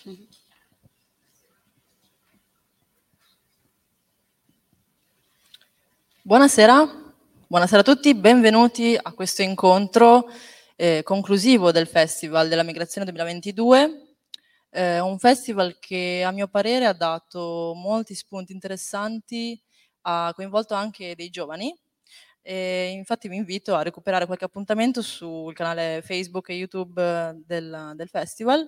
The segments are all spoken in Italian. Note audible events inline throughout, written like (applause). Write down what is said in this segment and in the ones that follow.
(laughs) Buonasera, buonasera a tutti, benvenuti a questo incontro eh, conclusivo del Festival della Migrazione 2022, eh, un festival che a mio parere ha dato molti spunti interessanti, ha coinvolto anche dei giovani, e infatti vi invito a recuperare qualche appuntamento sul canale Facebook e YouTube del, del festival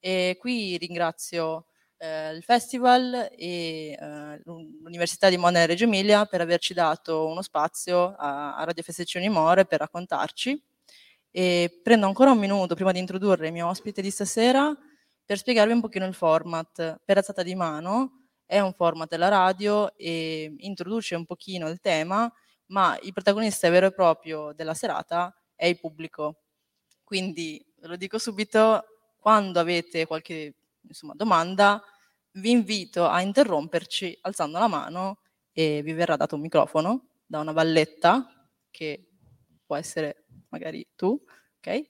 e qui ringrazio eh, il festival e eh, l'Università di Modena e Reggio Emilia per averci dato uno spazio a, a Radio FSC Unimore per raccontarci. E prendo ancora un minuto prima di introdurre il mio ospite di stasera per spiegarvi un pochino il format. Per alzata di mano è un format della radio e introduce un pochino il tema, ma il protagonista vero e proprio della serata è il pubblico. Quindi, ve lo dico subito, quando avete qualche insomma, domanda, vi invito a interromperci alzando la mano e vi verrà dato un microfono da una valletta che può essere magari tu, ok? E,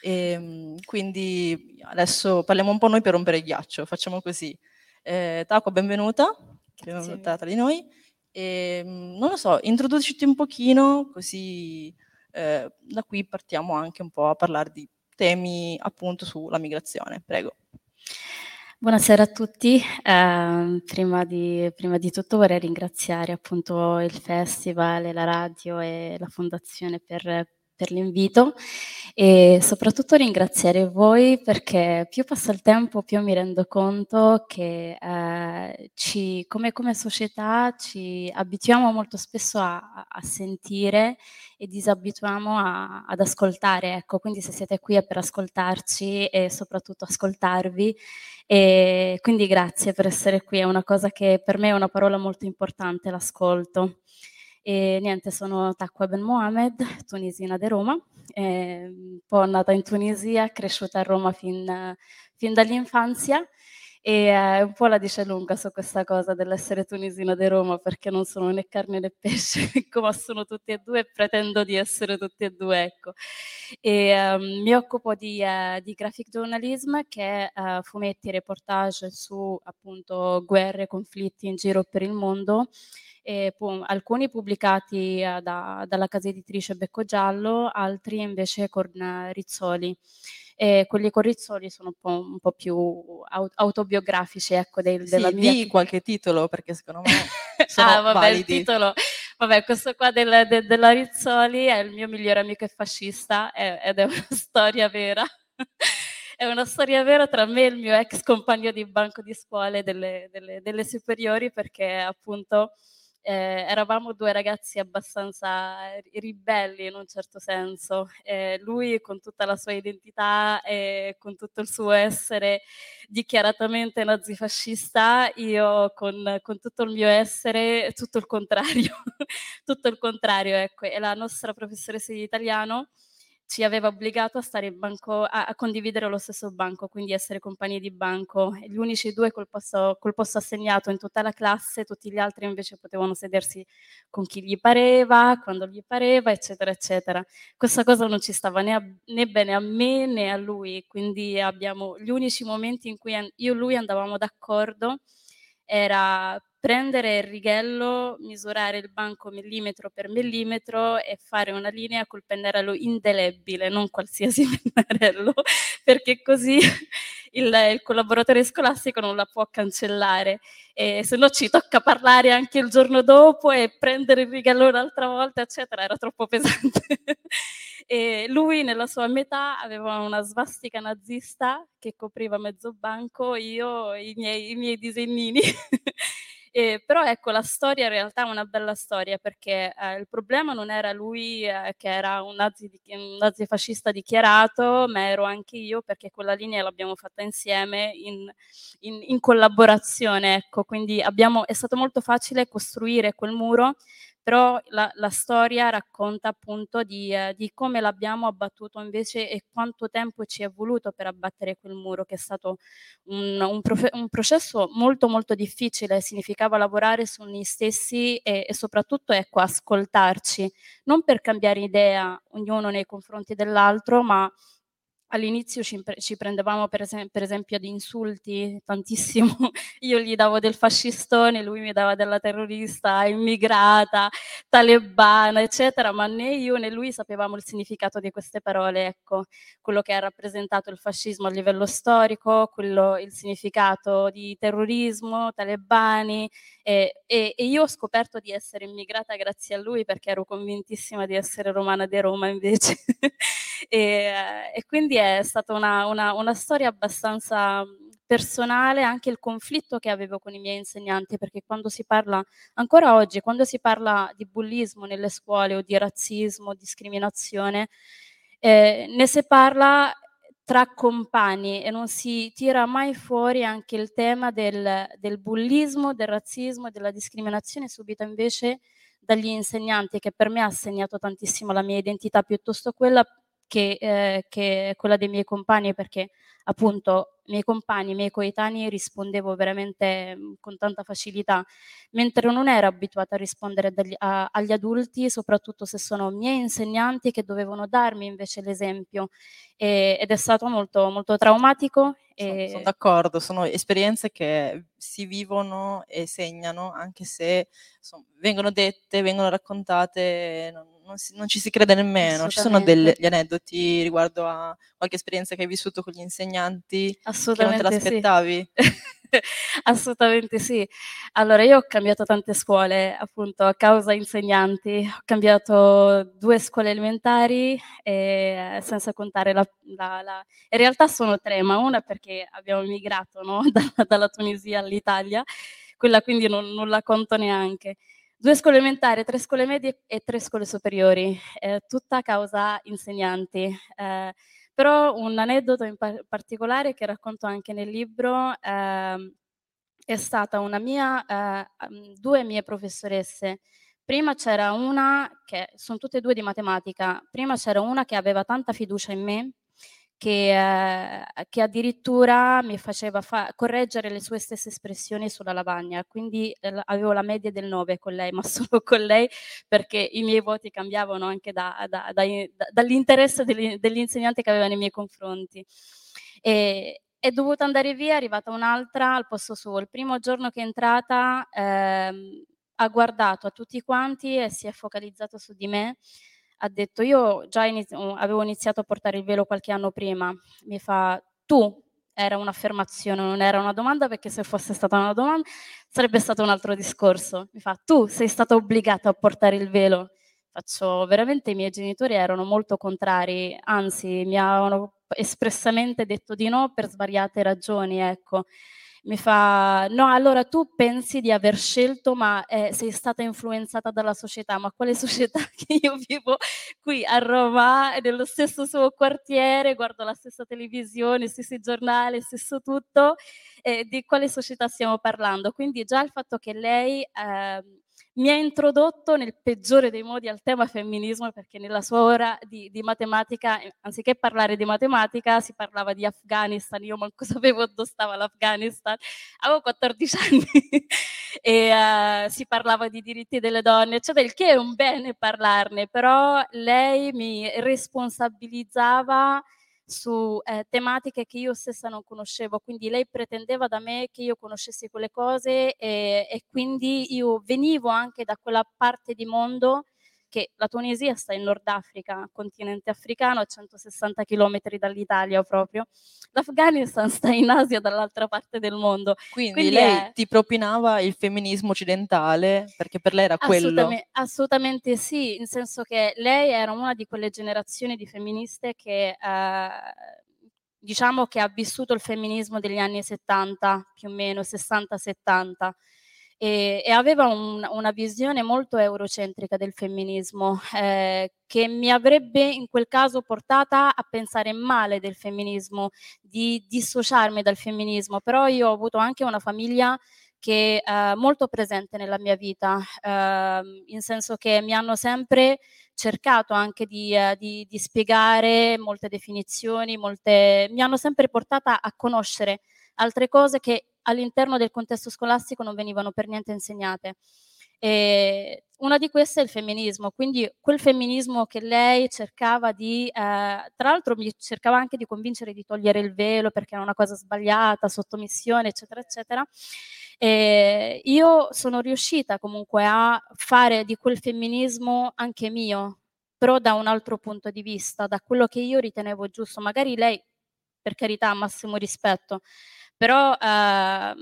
ehm, quindi adesso parliamo un po' noi per rompere il ghiaccio, facciamo così. Eh, Taco, benvenuta, benvenuta tra di noi. E, ehm, non lo so, introduciti un pochino, così eh, da qui partiamo anche un po' a parlare di temi appunto sulla migrazione. Prego. Buonasera a tutti, eh, prima, di, prima, di, tutto vorrei ringraziare appunto il festival, la radio e la fondazione per, per l'invito e soprattutto ringraziare voi perché più passa il tempo più mi rendo conto che eh, ci, come, come, società ci abituiamo molto spesso a, a sentire e disabituiamo a, ad ascoltare. Ecco, quindi se siete qui è per ascoltarci e soprattutto ascoltarvi. E quindi grazie per essere qui, è una cosa che per me è una parola molto importante, l'ascolto. E niente, sono Takwa Ben Mohamed, tunisina di Roma, un po' nata in Tunisia, cresciuta a Roma fin, fin dall'infanzia e eh, un po' la dice lunga su questa cosa dell'essere tunisina di Roma perché non sono né carne né pesce, (laughs) come sono tutti e due e pretendo di essere tutti e due, ecco. E, um, mi occupo di, uh, di, graphic journalism che è uh, fumetti e reportage su appunto guerre conflitti in giro per il mondo e, pu- alcuni pubblicati uh, da, dalla casa editrice Becco Giallo, altri invece con uh, Rizzoli. E quelli con Rizzoli sono un po', un po più aut- autobiografici, ecco, del, sì, della mia... Di qualche titolo, perché secondo me (laughs) sono ah, vabbè, validi. il titolo... Vabbè, questo qua del, de, della Rizzoli è il mio migliore amico e fascista è, ed è una (laughs) storia vera. è una storia vera tra me e il mio ex compagno di banco di scuole delle, delle, delle superiori perché appunto eh, eravamo due ragazzi abbastanza ribelli in un certo senso. Eh, lui con tutta la sua identità e con tutto il suo essere dichiaratamente nazifascista, io con, con tutto il mio essere tutto il contrario, (laughs) tutto il contrario, ecco. E la nostra professoressa di italiano ci aveva obbligato a stare banco, a, a, condividere lo stesso banco, quindi essere compagni di banco. Gli unici due col posto, col posto, assegnato in tutta la classe, tutti gli altri invece potevano sedersi con chi gli pareva, quando gli pareva, eccetera, eccetera. Questa cosa non ci stava né, a, né bene a me né a lui, quindi abbiamo gli unici momenti in cui io e lui andavamo d'accordo era prendere il righello, misurare il banco millimetro per millimetro e fare una linea col pennarello indelebile, non qualsiasi (laughs) pennarello, perché così (laughs) il, il collaboratore scolastico non la può cancellare. E se no ci tocca parlare anche il giorno dopo e prendere il righello un'altra volta, eccetera, era troppo pesante. (laughs) e lui nella sua metà aveva una svastica nazista che copriva mezzo banco, io i miei, i miei disegnini. Eh, però ecco, la storia in realtà è una bella storia perché eh, il problema non era lui eh, che era un, nazi, un nazifascista dichiarato, ma ero anche io perché quella linea l'abbiamo fatta insieme in, in, in collaborazione. Ecco, quindi abbiamo, è stato molto facile costruire quel muro però la, la storia racconta appunto di, eh, di, come l'abbiamo abbattuto invece e quanto tempo ci è voluto per abbattere quel muro, che è stato un, un, profe- un processo molto molto difficile, significava lavorare su noi stessi e, e soprattutto ecco, ascoltarci, non per cambiare idea ognuno nei confronti dell'altro, ma all'inizio ci, ci prendevamo per, esem- per, esempio ad insulti tantissimo, (laughs) io gli davo del fascistone, lui mi dava della terrorista, immigrata, talebana, eccetera, ma né io né lui sapevamo il significato di queste parole, ecco, quello che ha rappresentato il fascismo a livello storico, quello, il significato di terrorismo, talebani, e, e, e io ho scoperto di essere immigrata grazie a lui perché ero convintissima di essere romana di Roma invece. (laughs) e, e, quindi è stata una, una, una storia abbastanza personale anche il conflitto che avevo con i miei insegnanti, perché quando si parla, ancora oggi, quando si parla di bullismo nelle scuole o di razzismo, discriminazione, eh, ne si parla tra compagni e non si tira mai fuori anche il tema del, del bullismo, del razzismo e della discriminazione subita invece dagli insegnanti, che per me ha segnato tantissimo la mia identità, piuttosto quella che, eh, che quella dei miei compagni, perché appunto miei compagni, i miei coetanei rispondevo veramente mhmm, con tanta facilità, mentre non ero abituata a rispondere dagli, a, agli adulti, soprattutto se sono miei insegnanti che dovevano darmi invece l'esempio e, ed è stato molto, molto traumatico. Sono, sono d'accordo, sono esperienze che si vivono e segnano anche se sono, vengono dette, vengono raccontate. Non non, si, non, ci si crede nemmeno. Ci sono degli aneddoti riguardo a qualche esperienza che hai vissuto con gli insegnanti che non te l'aspettavi? Sì. (laughs) Assolutamente sì. Allora, io ho cambiato tante scuole, appunto, a causa insegnanti. Ho cambiato due scuole elementari, e, senza contare la, la, la, In realtà sono tre, ma una perché abbiamo migrato no? (laughs) da, dalla Tunisia all'Italia, quella quindi non, non la conto neanche. Due scuole elementari, tre scuole medie e tre scuole superiori, eh, tutta a causa insegnanti. Eh, però un aneddoto in par- particolare che racconto anche nel libro eh, è stata una mia, eh, due mie professoresse. Prima c'era una, che sono tutte e due di matematica, prima c'era una che aveva tanta fiducia in me che, eh, che addirittura mi faceva fa- correggere le sue stesse espressioni sulla lavagna, quindi eh, avevo la media del 9 con lei, (laughs) ma solo con lei perché i miei voti cambiavano anche da, da, da, dall'interesse degli, insegnanti che aveva nei miei confronti. E, è dovuta andare via, è arrivata un'altra al posto suo. Il primo giorno che è entrata ehm, ha guardato a tutti quanti e si è focalizzato su di me ha detto io già inizi- avevo iniziato a portare il velo qualche anno prima, mi fa tu, era un'affermazione, non era una domanda perché se fosse stata una domanda sarebbe stato un altro discorso, mi fa tu sei stata obbligata a portare il velo, faccio veramente i miei genitori erano molto contrari, anzi mi avevano espressamente detto di no per svariate ragioni, ecco mi fa, no, allora tu pensi di aver scelto, ma eh, sei stata influenzata dalla società, ma quale (laughs) società che io vivo qui a Roma, nello stesso suo quartiere, guardo la stessa televisione, stesso giornale, stesso tutto, eh, di quale società stiamo parlando? Quindi già il fatto che lei... Eh, mi ha introdotto nel peggiore dei modi al tema femminismo perché nella sua ora di, di, matematica, eh, anziché parlare di matematica, si parlava di Afghanistan, io manco (laughs) sapevo dove stava l'Afghanistan, avevo 14 anni (laughs) e uh, si parlava di diritti delle donne, eccetera, il che è un bene parlarne, però lei mi responsabilizzava su eh, tematiche che io stessa non conoscevo, quindi lei pretendeva da me che io conoscessi quelle cose e, e quindi io venivo anche da quella parte di mondo che la Tunisia sta in Nord Africa, continente africano, a 160 km dall'Italia proprio. L'Afghanistan sta in Asia, dall'altra parte del mondo. Quindi, Quindi lei è... ti propinava il femminismo occidentale, perché per lei era assolutamente, quello? Assolutamente sì, nel senso che lei era una di quelle generazioni di femministe che... Eh, diciamo che ha vissuto il femminismo degli anni 70, più o meno 60-70 e, e aveva un, una visione molto eurocentrica del femminismo eh, che mi avrebbe in quel caso portata a pensare male del femminismo, di dissociarmi dal femminismo, però io ho avuto anche una famiglia che è eh, molto presente nella mia vita, eh, in senso che mi hanno sempre cercato anche di, eh, di, di spiegare molte definizioni, molte, mi hanno sempre portata a conoscere altre cose che all'interno del contesto scolastico non venivano per niente insegnate. E una di queste è il femminismo, quindi quel femminismo che lei cercava di, eh, tra l'altro mi cercava anche di convincere di togliere il velo perché era una cosa sbagliata, sottomissione, eccetera, eccetera. E io sono riuscita comunque a fare di quel femminismo anche mio, però da un altro punto di vista, da quello che io ritenevo giusto. Magari lei, per carità, massimo rispetto, però... Eh,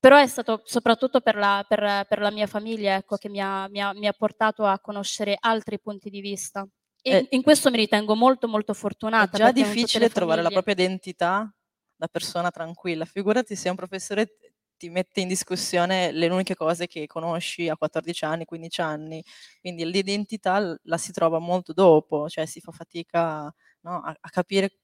però è stato soprattutto per la, per, per la mia famiglia ecco, che mi ha, mi, ha, mi ha, portato a conoscere altri punti di vista. E eh, in questo mi ritengo molto molto fortunata. È già difficile trovare la propria identità da persona tranquilla. Figurati se un professore ti mette in discussione le uniche cose che conosci a 14 anni, 15 anni, quindi l'identità la si trova molto dopo, cioè si fa fatica no, a, a capire.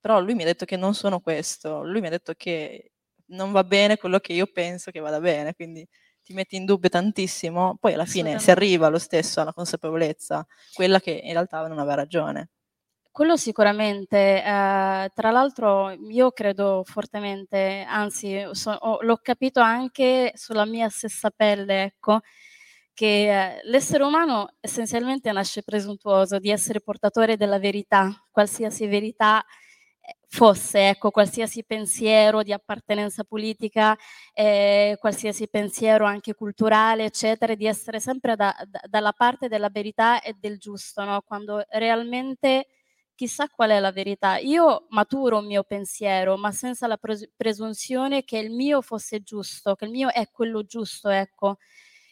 Però lui mi ha detto che non sono questo, lui mi ha detto che non va bene quello che io penso che vada bene, quindi ti metti in dubbio tantissimo, poi alla fine si arriva lo stesso alla consapevolezza, quella che in realtà non aveva ragione. Quello sicuramente, eh, tra l'altro io credo fortemente, anzi so, ho, l'ho capito anche sulla mia stessa pelle, ecco, che eh, l'essere umano essenzialmente nasce presuntuoso di essere portatore della verità, qualsiasi verità fosse, ecco, qualsiasi pensiero di appartenenza politica, eh, qualsiasi pensiero anche culturale, eccetera, di essere sempre da, da, dalla parte della verità e del giusto, no? quando realmente chissà qual è la verità. Io maturo un mio pensiero, ma senza la pres- presunzione che il mio fosse giusto, che il mio è quello giusto, ecco.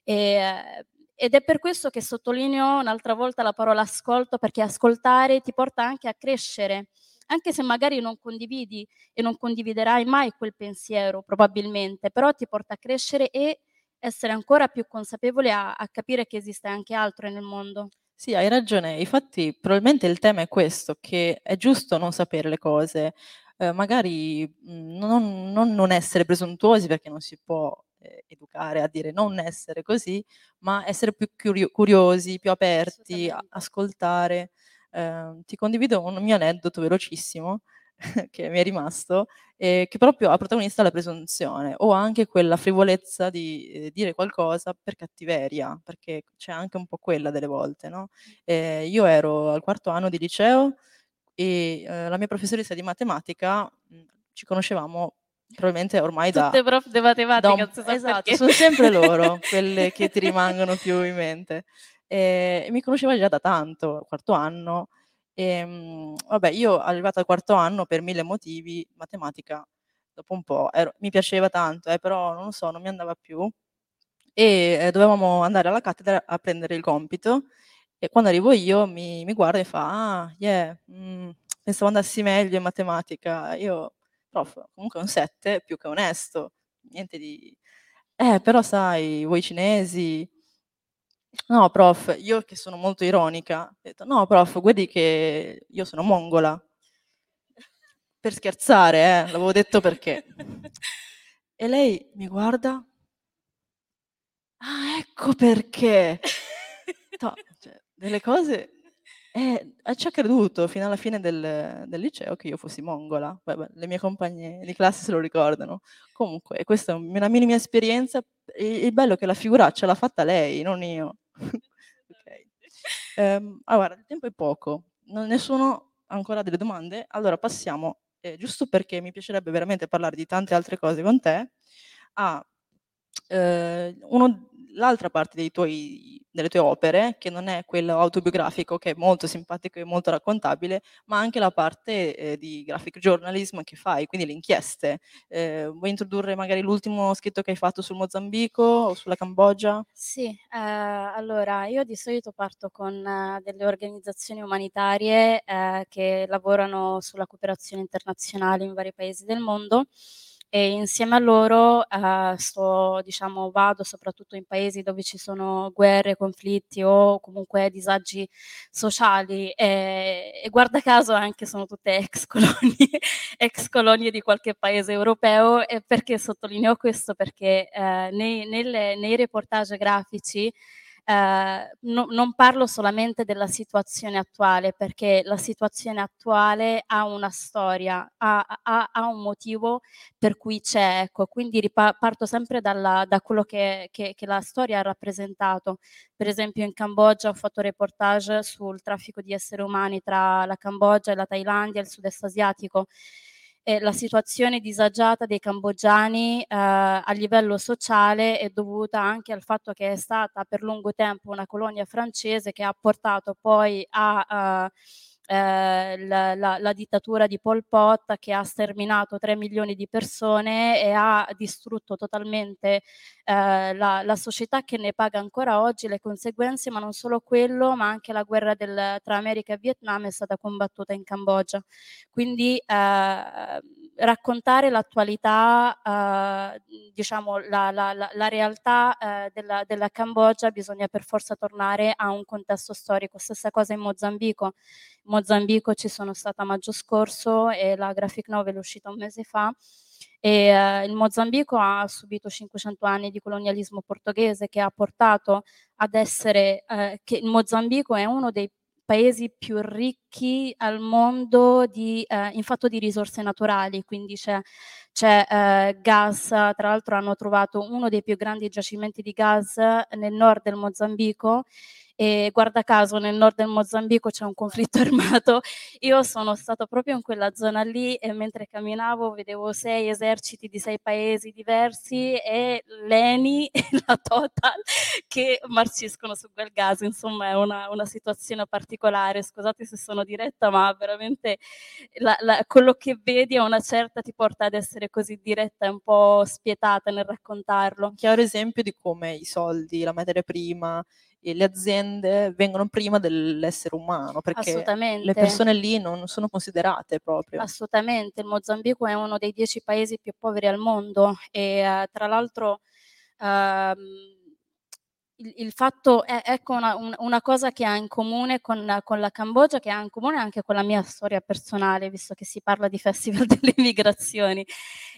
E, ed è per questo che sottolineo un'altra volta la parola ascolto, perché ascoltare ti porta anche a crescere anche se magari non condividi e non condividerai mai quel pensiero probabilmente, però ti porta a crescere e essere ancora più consapevole a, a capire che esiste anche altro nel mondo. Sì, hai ragione. Infatti, probabilmente il tema è questo, che è giusto non sapere le cose, eh, magari mhmm, non, non, non, essere presuntuosi perché non si può eh, educare a dire non essere così, ma essere più curiosi, più aperti, ascoltare. Ehm, ti condivido un mio aneddoto velocissimo (laughs) che mi è rimasto, eh, che proprio ha protagonista la presunzione o anche quella frivolezza di eh, dire qualcosa per cattiveria, perché c'è anche un po' quella delle volte, no? Eh, io ero al quarto anno di liceo e eh, la mia professoressa di matematica mh, ci conoscevamo probabilmente ormai da... Tutte prof di matematica, da un, esatto, sono sempre loro quelle che ti (laughs) rimangono più in mente. E, mi conosceva già da tanto, quarto anno. E, ehm, vabbè, io arrivata al quarto anno per mille motivi, matematica dopo un po' ero, mi piaceva tanto, eh, però non lo so, non mi andava più. E eh, dovevamo andare alla cattedra a prendere il compito. E quando arrivo io mi, mi guarda e fa: Ah, yeah, mm, pensavo andassi meglio in matematica. Io, prof, comunque un 7 più che onesto, niente di. Eh, però sai, voi cinesi, No, prof, io che sono molto ironica, ho detto: "No, prof, guardi che io sono mongola". Per scherzare, eh, l'avevo detto perché. E lei mi guarda "Ah, ecco perché". No, cioè, delle cose eh, ci ha creduto fino alla fine del del liceo che io fossi mongola. Poi le mie compagne di classe se lo ricordano. Comunque questa è una minima esperienza. E il bello è che la figuraccia l'ha fatta lei, non io. (laughs) Okay. Ehm, allora, il tempo è poco, non nessuno ha ancora delle domande? Allora passiamo, ehm, giusto perché mi piacerebbe veramente parlare di tante altre cose con te, a, ehm, uno l'altra parte tuoi delle tue opere, che non è quello autobiografico, che è molto simpatico e molto raccontabile, ma anche la parte eh, di graphic journalism che fai, quindi le inchieste. Eh, vuoi introdurre magari l'ultimo scritto che hai fatto sul Mozambico o sulla Cambogia? Sì, eh, allora io di solito parto con uh, delle organizzazioni umanitarie eh, che lavorano sulla cooperazione internazionale in vari paesi del mondo e insieme a loro eh, sto, diciamo, vado soprattutto in paesi dove ci sono guerre, conflitti o comunque disagi sociali e, e guarda caso anche sono tutte ex colonie, (laughs) ex colonie di qualche paese europeo e perché sottolineo questo? Perché eh, nei, nelle, nei reportage grafici eh, no, non parlo solamente della situazione attuale, perché la situazione attuale ha una storia, ha, ha, ha un motivo per cui c'è, ecco, quindi parto sempre dalla, da quello che, che, che la storia ha rappresentato. Per esempio in Cambogia ho fatto reportage sul traffico di esseri umani tra la Cambogia e la Thailandia e il sud-est asiatico eh, la situazione disagiata dei cambogiani eh, a livello sociale è dovuta anche al fatto che è stata per lungo tempo una colonia francese che ha portato poi a... Uh, eh, la, la, la, dittatura di Pol Pot che ha sterminato 3 milioni di persone e ha distrutto totalmente eh, la, la, società che ne paga ancora oggi le conseguenze, ma non solo quello, ma anche la guerra del, tra America e Vietnam è stata combattuta in Cambogia. Quindi eh, raccontare l'attualità, eh, diciamo la, la realtà eh, della, della Cambogia bisogna per forza tornare a un contesto storico. Stessa cosa in Mozambico. In Mozambico ci sono stata a maggio scorso e la graphic novel è uscita un mese fa e uh, il Mozambico ha subito 500 anni di colonialismo portoghese che ha portato ad essere, uh, che il Mozambico è uno dei paesi più ricchi al mondo di, uh, in fatto di risorse naturali, quindi c'è, c'è gas, tra l'altro hanno trovato uno dei più grandi giacimenti di gas nel nord del Mozambico e guarda caso nel nord del Mozambico c'è un conflitto (laughs) armato, io sono stato proprio in quella zona lì e mentre camminavo vedevo sei eserciti di sei paesi diversi e l'ENI (laughs) e la Total che marciscono su quel gas, insomma è una, una situazione particolare, scusate se sono diretta ma veramente la, la, quello che vedi a una certa ti porta ad essere così diretta e un po' spietata nel raccontarlo. Chiaro esempio di come i soldi, la materia prima, le aziende vengono prima dell'essere umano, perché le persone lì non sono considerate proprio. Assolutamente, il Mozambico è uno dei dieci paesi più poveri al mondo e uh, tra l'altro uh, il, il, fatto è ecco una, un, una, cosa che ha in comune con, con, la Cambogia, che ha in comune anche con la mia storia personale, visto che si parla di (laughs) Festival delle Migrazioni.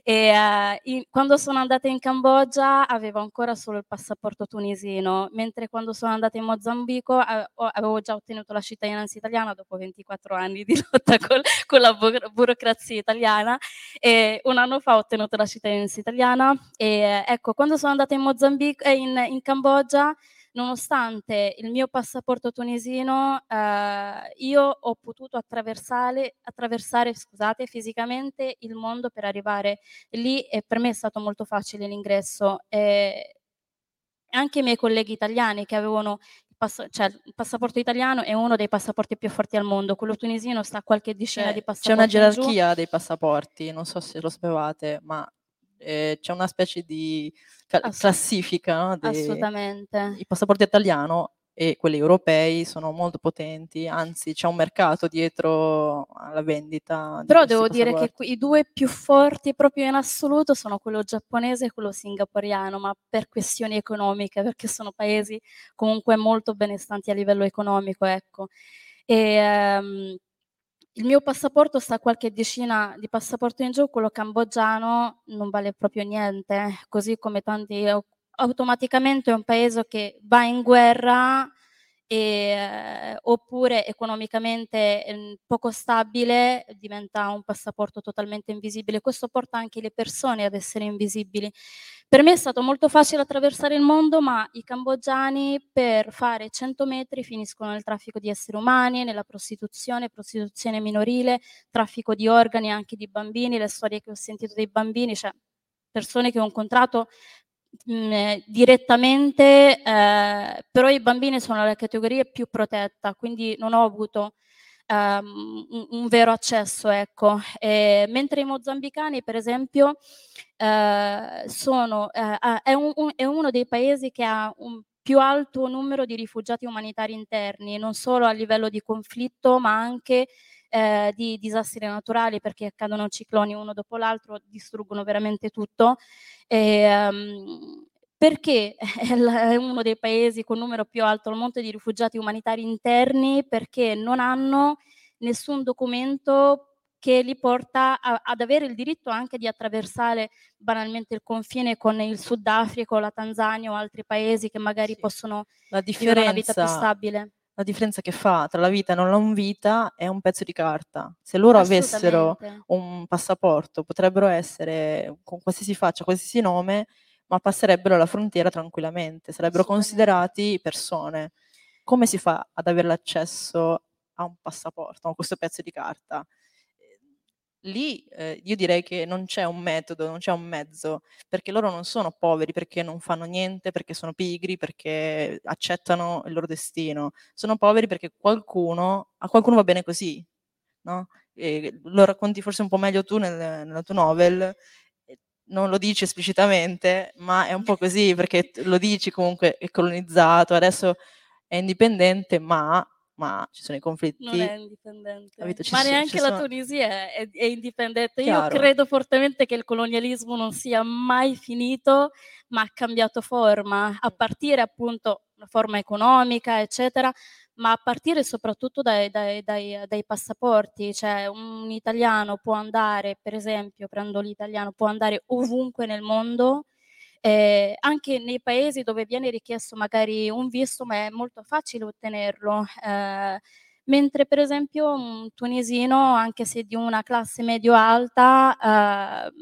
E, uh, in, quando sono andata in Cambogia avevo ancora solo il passaporto tunisino, mentre quando sono andata in Mozambico uh, avevo già ottenuto la cittadinanza italiana dopo 24 anni di (laughs) lotta col, con la bu- burocrazia italiana e un anno fa ho ottenuto la cittadinanza italiana e ecco, quando sono andata in Mozambico e in, in Cambogia nonostante il mio passaporto tunisino, eh, io ho potuto attraversare, attraversare scusate, fisicamente il mondo per arrivare lì e per me è stato molto facile l'ingresso. E anche i miei colleghi italiani che avevano cioè, il, passaporto italiano è uno dei passaporti più forti al mondo, quello tunisino sta a qualche decina c'è, di passaporti. C'è una gerarchia dei passaporti, non so se lo sapevate, ma eh, c'è una specie di classifica no, Assolutamente. Il passaporto italiano e quelli europei sono molto potenti, anzi c'è un mercato dietro alla vendita. Però devo dire che i due più forti proprio in assoluto sono quello giapponese e quello singaporiano, ma per questioni economiche, perché sono paesi comunque molto benestanti a livello economico, ecco. E, um, il mio passaporto sta qualche decina di passaporti in giù, quello cambogiano non vale proprio niente, così come tanti automaticamente è un paese che va in guerra e, oppure economicamente eh, poco stabile diventa un passaporto totalmente invisibile. Questo porta anche le persone ad essere invisibili. Per me è stato molto facile attraversare il mondo, ma i cambogiani per fare 100 metri finiscono nel traffico di esseri umani, nella prostituzione, prostituzione minorile, traffico di organi anche di bambini, le storie che ho sentito dei bambini, cioè persone che ho incontrato mm, direttamente, eh, però i bambini sono la categoria più protetta, quindi non ho avuto um, un, un, vero accesso. Ecco. E, mentre i mozambicani, per esempio, eh, sono, eh, è, un, un, è, uno dei paesi che ha un più alto numero di rifugiati umanitari interni, non solo a livello di conflitto, ma anche eh, di disastri naturali perché accadono cicloni uno dopo l'altro, distruggono veramente tutto. E, um, perché (laughs) è uno dei paesi con numero più alto al mondo di rifugiati umanitari interni? Perché non hanno nessun documento che li porta a, ad avere il diritto anche di attraversare banalmente il confine con il Sudafrica o la Tanzania o altri paesi che magari sì. possono la vivere una vita più stabile. La differenza che fa tra la vita e non non vita è un pezzo di carta. Se loro avessero un passaporto, potrebbero essere con qualsiasi faccia, qualsiasi nome, ma passerebbero la frontiera tranquillamente, sarebbero considerati persone. Come si fa ad avere l'accesso a un passaporto, a questo pezzo di carta? Lì eh, io direi che non c'è un metodo, non c'è un mezzo, perché loro non sono poveri perché non fanno niente, perché sono pigri, perché accettano il loro destino. Sono poveri perché qualcuno, a qualcuno va bene così, no? E lo racconti forse un po' meglio tu nel, nella tua novel, non lo dici esplicitamente, ma è un po' così perché (laughs) lo dici comunque è colonizzato, adesso è indipendente, ma ma ci sono i conflitti. Non è indipendente. ma neanche la sono... Tunisia è, è indipendente. Chiaro. Io credo fortemente che il colonialismo non sia mai finito, ma ha cambiato forma, a partire appunto una forma economica, eccetera, ma a partire soprattutto dai, dai, dai, dai, passaporti, cioè un italiano può andare, per esempio, prendo l'italiano, può andare ovunque nel mondo eh, anche nei paesi dove viene richiesto magari un visto, ma è molto facile ottenerlo. Eh, mentre per esempio un tunisino, anche se di una classe medio-alta, eh,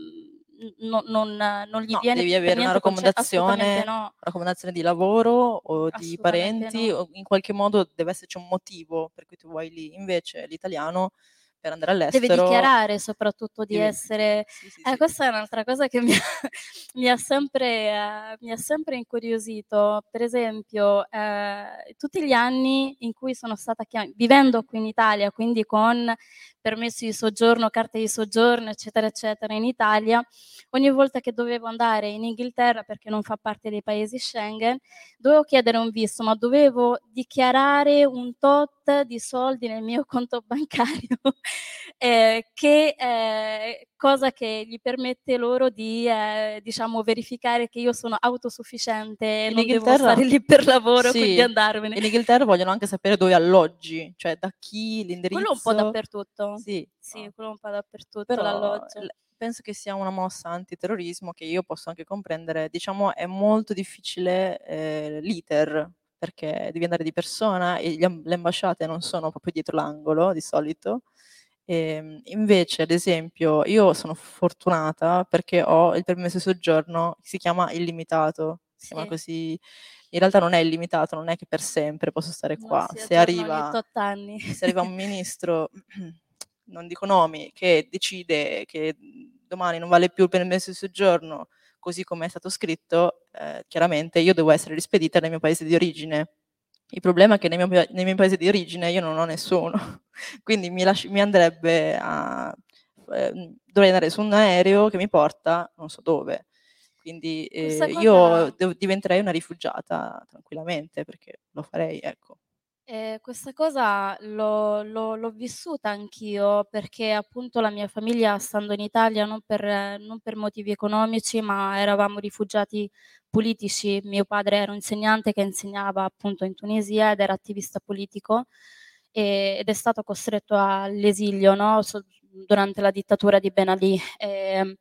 no, non, non, gli no, viene devi avere una raccomandazione, no. raccomandazione, di lavoro o di parenti, o in qualche modo deve esserci un motivo per cui tu vuoi lì. Invece l'italiano per andare all'estero. Deve dichiarare soprattutto di deve... essere... Sì, sì, eh, sì. Questa è un'altra cosa che mi ha, (laughs) mi ha, sempre, eh, mi ha sempre, incuriosito. Per esempio, eh, tutti gli anni in cui sono stata chiamata, vivendo qui in Italia, quindi con permesso di soggiorno, carte di soggiorno, eccetera, eccetera, in Italia, ogni volta che dovevo andare in Inghilterra, perché non fa parte dei paesi Schengen, dovevo chiedere un visto, ma dovevo dichiarare un tot di soldi nel mio conto bancario, (laughs) eh, che eh, cosa che gli permette loro di eh, diciamo verificare che io sono autosufficiente e non devo stare lì per lavoro, sì, quindi andarmene. In Inghilterra vogliono anche sapere dove alloggi, cioè da chi l'indirizzo. Quello un po' dappertutto. Sì, sì no. quello un po' dappertutto Però, l'alloggio. Penso che sia una mossa antiterrorismo che io posso anche comprendere. Diciamo è molto difficile eh, l'iter perché devi andare di persona e gli, le ambasciate non sono proprio dietro l'angolo di solito Ehm, invece, ad esempio, io sono fortunata perché ho il permesso di soggiorno, si chiama illimitato, si chiama così. In realtà non è illimitato, non è che per sempre posso stare No, qua. Se arriva, anni. se arriva un (laughs) ministro, (clears throat) non dico nomi, che decide che domani non vale più il permesso di soggiorno così come è stato scritto, eh, chiaramente io devo essere rispedita nel mio paese di origine. Il problema è che nei miei, nei miei paesi di origine io non ho nessuno, (laughs) quindi mi, lasci, mi andrebbe a... Eh, dovrei andare su un aereo che mi porta non so dove. Quindi eh, io diventerei una rifugiata tranquillamente perché lo farei, ecco. Eh, questa cosa l'ho, l'ho, l'ho, vissuta anch'io perché appunto la mia famiglia stando in Italia non per, non per, motivi economici ma eravamo rifugiati politici, mio padre era un insegnante che insegnava appunto in Tunisia ed era attivista politico e, ed è stato costretto all'esilio no? so, durante la dittatura di Ben Ali. Ehm,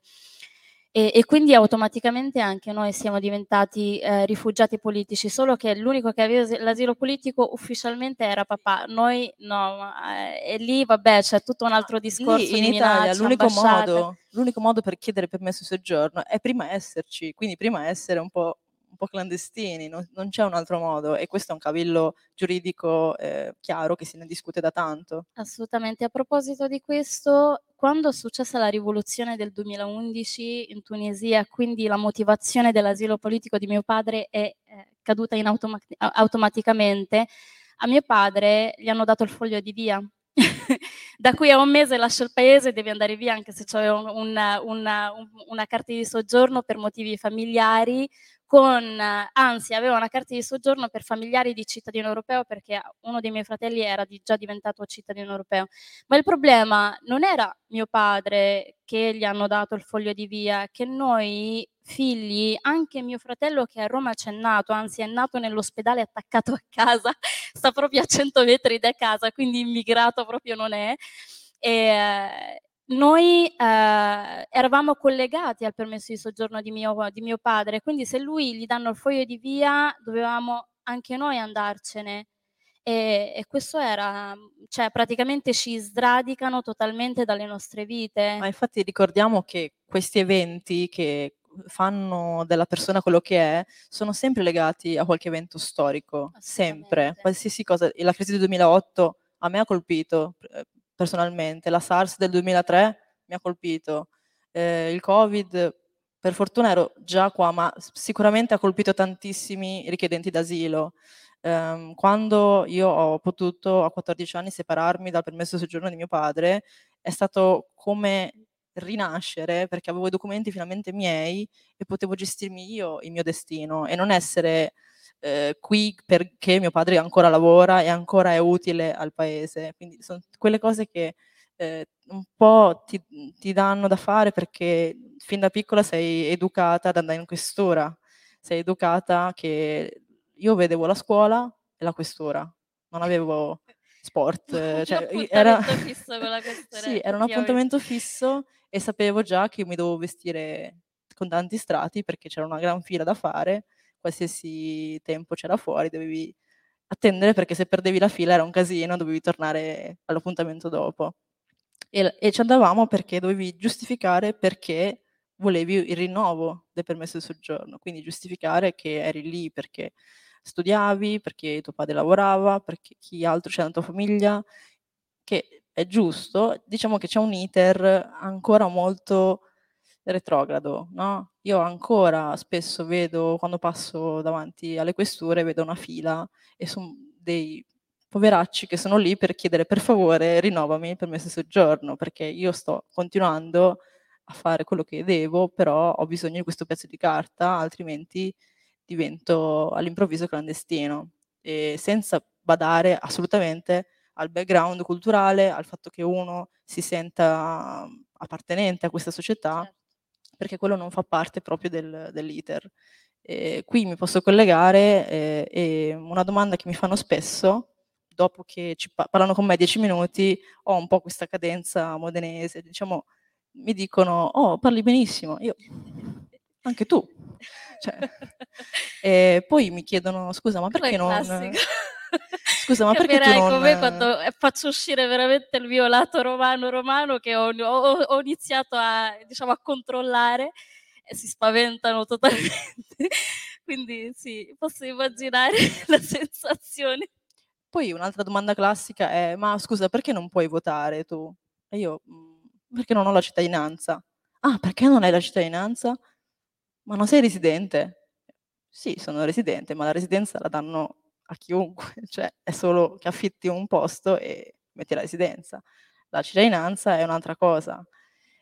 e, e, quindi automaticamente anche noi siamo diventati eh, rifugiati politici, solo che l'unico che aveva l'asilo politico ufficialmente era papà, noi no, eh, e lì vabbè c'è tutto un altro discorso. Lì in Italia l'unico modo, l'unico modo, per chiedere permesso di soggiorno è prima esserci, quindi prima essere un po' po' clandestini, non, non, c'è un altro modo e questo è un cavillo giuridico eh, chiaro che se ne discute da tanto. Assolutamente, a proposito di questo, quando è successa la rivoluzione del 2011 in Tunisia, quindi la motivazione dell'asilo politico di mio padre è eh, caduta automa- automaticamente, a mio padre gli hanno dato il foglio di via. (laughs) da qui a un mese lascia il paese, devi andare via anche se c'è una, una, una carta di soggiorno per motivi familiari con, anzi aveva una carta di soggiorno per familiari di cittadino europeo perché uno dei miei fratelli era di, già diventato cittadino europeo. Ma il problema non era mio padre che gli hanno dato il foglio di via, che noi figli, anche mio fratello che a Roma c'è nato, anzi è nato nell'ospedale attaccato a casa, (laughs) sta proprio a 100 metri da casa, quindi immigrato proprio non è. E, noi eh, eravamo collegati al permesso di soggiorno di mio, di mio padre, quindi se lui gli danno il foglio di via dovevamo anche noi andarcene. E, e, questo era, cioè praticamente ci sradicano totalmente dalle nostre vite. Ma infatti ricordiamo che questi eventi che fanno della persona quello che è sono sempre legati a qualche evento storico, sempre, qualsiasi cosa. La crisi del 2008 a me ha colpito eh, personalmente, la SARS del 2003 mi ha colpito, eh, il Covid, per fortuna ero già qua, ma sicuramente ha colpito tantissimi richiedenti d'asilo. Eh, quando io ho potuto a 14 anni separarmi dal permesso soggiorno di mio padre, è stato come rinascere perché avevo i documenti finalmente miei e potevo gestirmi io il mio destino e non essere eh, qui perché mio padre ancora lavora e ancora è utile al paese. Quindi sono quelle cose che eh, un po' ti, ti, danno da fare perché fin da piccola sei educata ad andare in questura, sei educata che io vedevo la scuola e la questura, non avevo sport. (laughs) cioè, era... fisso con la (laughs) questura. sì, era un appuntamento fisso e sapevo già che mi dovevo vestire con tanti strati perché c'era una gran fila da fare qualsiasi tempo c'era fuori, dovevi attendere perché se perdevi la fila era un casino, dovevi tornare all'appuntamento dopo. E, e ci andavamo perché dovevi giustificare perché volevi il rinnovo del permesso di soggiorno, quindi giustificare che eri lì perché studiavi, perché tuo padre lavorava, perché chi altro c'è nella tua famiglia, che è giusto, diciamo che c'è un iter ancora molto retrogrado, no? Io ancora spesso vedo, quando passo davanti alle questure, vedo una fila e sono dei poveracci che sono lì per chiedere per favore rinnovami il permesso di soggiorno, perché io sto continuando a fare quello che devo, però ho bisogno di questo pezzo di carta, altrimenti divento all'improvviso clandestino, e senza badare assolutamente al background culturale, al fatto che uno si senta appartenente a questa società certo perché quello non fa parte proprio del, dell'iter. Eh, qui mi posso collegare eh, e una domanda che mi fanno spesso, dopo che ci pa- parlano con me dieci minuti, ho un po' questa cadenza modenese, diciamo, mi dicono, oh, parli benissimo, io, anche tu. Cioè, (laughs) e poi mi chiedono, scusa, ma perché non... (laughs) Scusa, ma perché tu non... come quando faccio uscire veramente il mio lato romano romano che ho, ho, ho iniziato a, diciamo, a controllare e si spaventano totalmente. (laughs) Quindi sì, posso immaginare (laughs) la sensazione. Poi un'altra domanda classica è, ma scusa, perché non puoi votare tu? E io, mm, perché non ho la cittadinanza. Ah, perché non hai la cittadinanza? Ma non sei residente? Sì, sono residente, ma la residenza la danno a chiunque, (laughs) cioè è solo che affitti un posto e metti la residenza. La cittadinanza è un'altra cosa.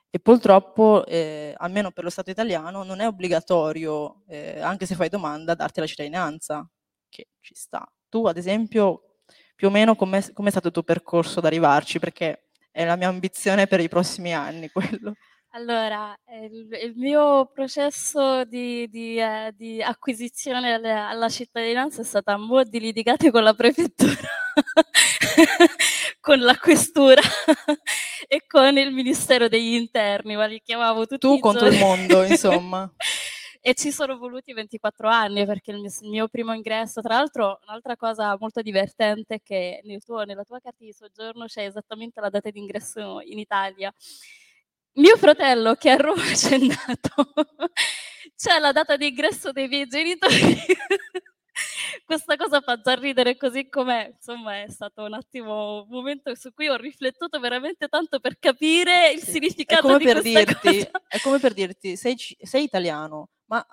E purtroppo, eh, almeno per lo Stato italiano, non è obbligatorio, eh, anche se fai domanda, darti la cittadinanza, che ci sta. Tu, ad esempio, più o meno com'è, com'è stato il tuo percorso ad arrivarci? Perché è la mia ambizione per i prossimi anni (laughs) quello. Allora, il, il mio processo di, di, eh, di acquisizione alla, alla cittadinanza è stato a mo' di litigate con la prefettura, (laughs) con la questura (laughs) e con il Ministero degli Interni, ma li chiamavo tutti Tu contro il mondo, (laughs) insomma. e ci sono voluti 24 anni perché il mio, il mio, primo ingresso, tra l'altro un'altra cosa molto divertente è che nel tuo, nella tua carta di soggiorno c'è esattamente la data di ingresso in Italia mio fratello che a Roma (laughs) c'è nato, c'è la data di ingresso dei miei genitori. (laughs) Questa cosa fa già ridere così com'è, insomma è stato un attimo un momento su cui ho riflettuto veramente tanto per capire il sì. significato di questa dirti, cosa. È come per dirti, sei, sei italiano, ma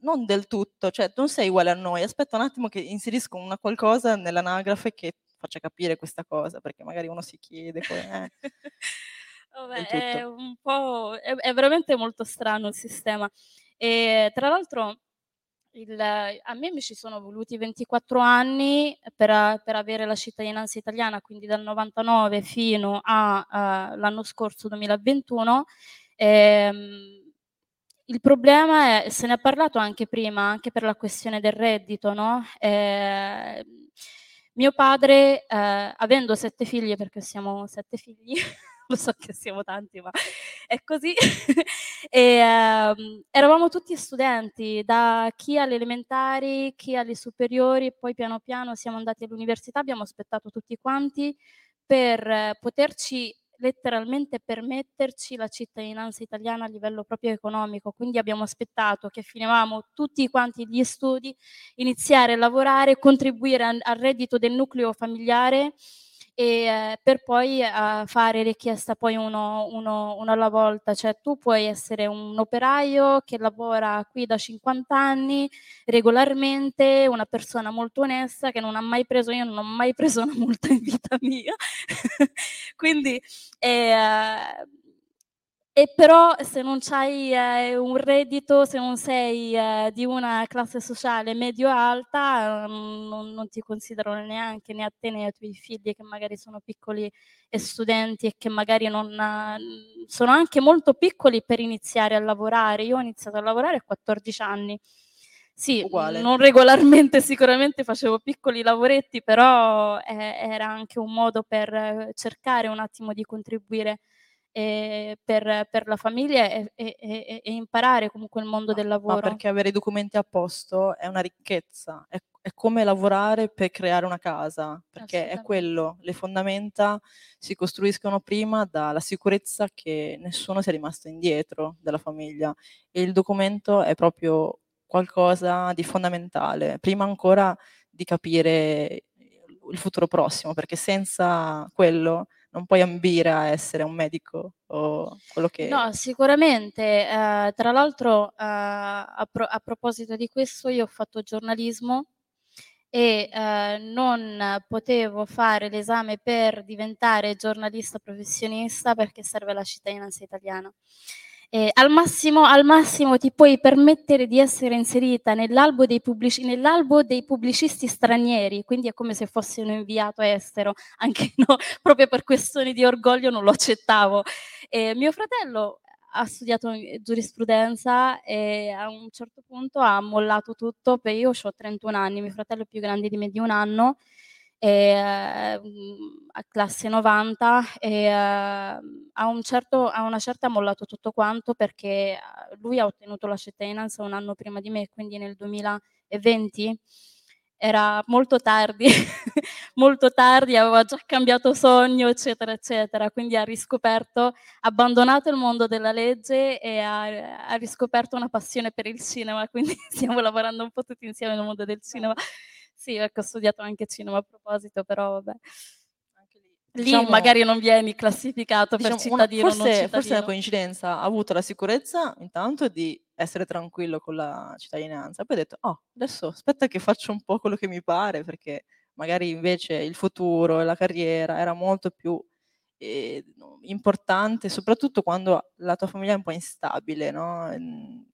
non del tutto, cioè non sei uguale a noi, aspetta un attimo che inserisco una qualcosa nell'anagrafe che faccia capire questa cosa, perché magari uno si chiede come è. (laughs) Vabbè, è un po' è, è veramente molto strano il sistema. E tra l'altro il, a me mi ci sono voluti 24 anni per, per, avere la cittadinanza italiana, quindi dal 99 fino all'anno scorso 2021. Ehm, il problema è, se ne è parlato anche prima, anche per la questione del reddito, no? Eh, mio padre, eh, avendo sette figlie, perché siamo sette figli, (laughs) (laughs) lo so che siamo tanti, ma è così. (laughs) e, um, eravamo tutti studenti, da chi alle elementari, chi alle superiori, poi piano piano siamo andati all'università, abbiamo aspettato tutti quanti per poterci letteralmente permetterci la cittadinanza italiana a livello proprio economico, quindi abbiamo aspettato che finivamo tutti quanti gli studi, iniziare a lavorare, contribuire al reddito del nucleo familiare e eh, per poi eh, fare richiesta poi uno, uno, uno, alla volta, cioè tu puoi essere un operaio che lavora qui da 50 anni regolarmente, una persona molto onesta che non ha mai preso, io non ho mai preso una multa in vita mia, (laughs) quindi eh, e però se non hai eh, un reddito, se non sei eh, di una classe sociale medio-alta, mm, non, non, ti considerano neanche né a te né ai tuoi figli che magari sono piccoli e studenti e che magari non, uh, sono anche molto piccoli per iniziare a lavorare. Io ho iniziato a lavorare a 14 anni. Sì, Uguale. non regolarmente (laughs) sicuramente facevo piccoli lavoretti, però eh, era anche un modo per eh, cercare un attimo di contribuire eh, per, per, la famiglia e, e, e, e, imparare comunque il mondo del lavoro. Ma perché avere i documenti a posto è una ricchezza, è, è come lavorare per creare una casa, perché è quello, le fondamenta si costruiscono prima dalla sicurezza che nessuno sia rimasto indietro dalla famiglia e il documento è proprio qualcosa di fondamentale, prima ancora di capire il futuro prossimo, perché senza quello non puoi ambire a essere un medico o quello che... No, sicuramente. Eh, tra l'altro, eh, a, pro- a, proposito di questo, io ho fatto giornalismo e eh, non potevo fare l'esame per diventare giornalista professionista perché serve la cittadinanza italiana. Eh, al, massimo, al, massimo, ti puoi permettere di essere inserita nell'albo dei, pubblici, nell'albo dei, pubblicisti stranieri, quindi è come se fossi un inviato estero, (laughs) anche no, proprio per questioni di orgoglio non lo accettavo. Eh, mio fratello ha studiato giurisprudenza e a un certo punto ha mollato tutto, io ho 31 anni, mio fratello è più grande di me di un anno, e, uh, a classe 90 e uh, a, un certo, a, una certa ha mollato tutto quanto perché lui ha ottenuto la cittadinanza un anno prima di me, quindi nel 2020 era molto tardi, (laughs) molto tardi, aveva già cambiato sogno, eccetera, eccetera, quindi ha riscoperto, ha abbandonato il mondo della legge e ha, ha riscoperto una passione per il cinema, (laughs) quindi stiamo lavorando un po' tutti insieme nel mondo del cinema. Sì, ecco, ho studiato anche cinema a proposito, però vabbè. Lì diciamo, magari non vieni classificato diciamo, per cittadino una, forse, cittadino. forse è una coincidenza, ha avuto la sicurezza intanto di essere tranquillo con la cittadinanza, poi ha detto, oh, adesso aspetta che faccio un po' quello che mi pare, perché magari invece il futuro e la carriera era molto più eh, importante, soprattutto quando la tua famiglia è un po' instabile, no?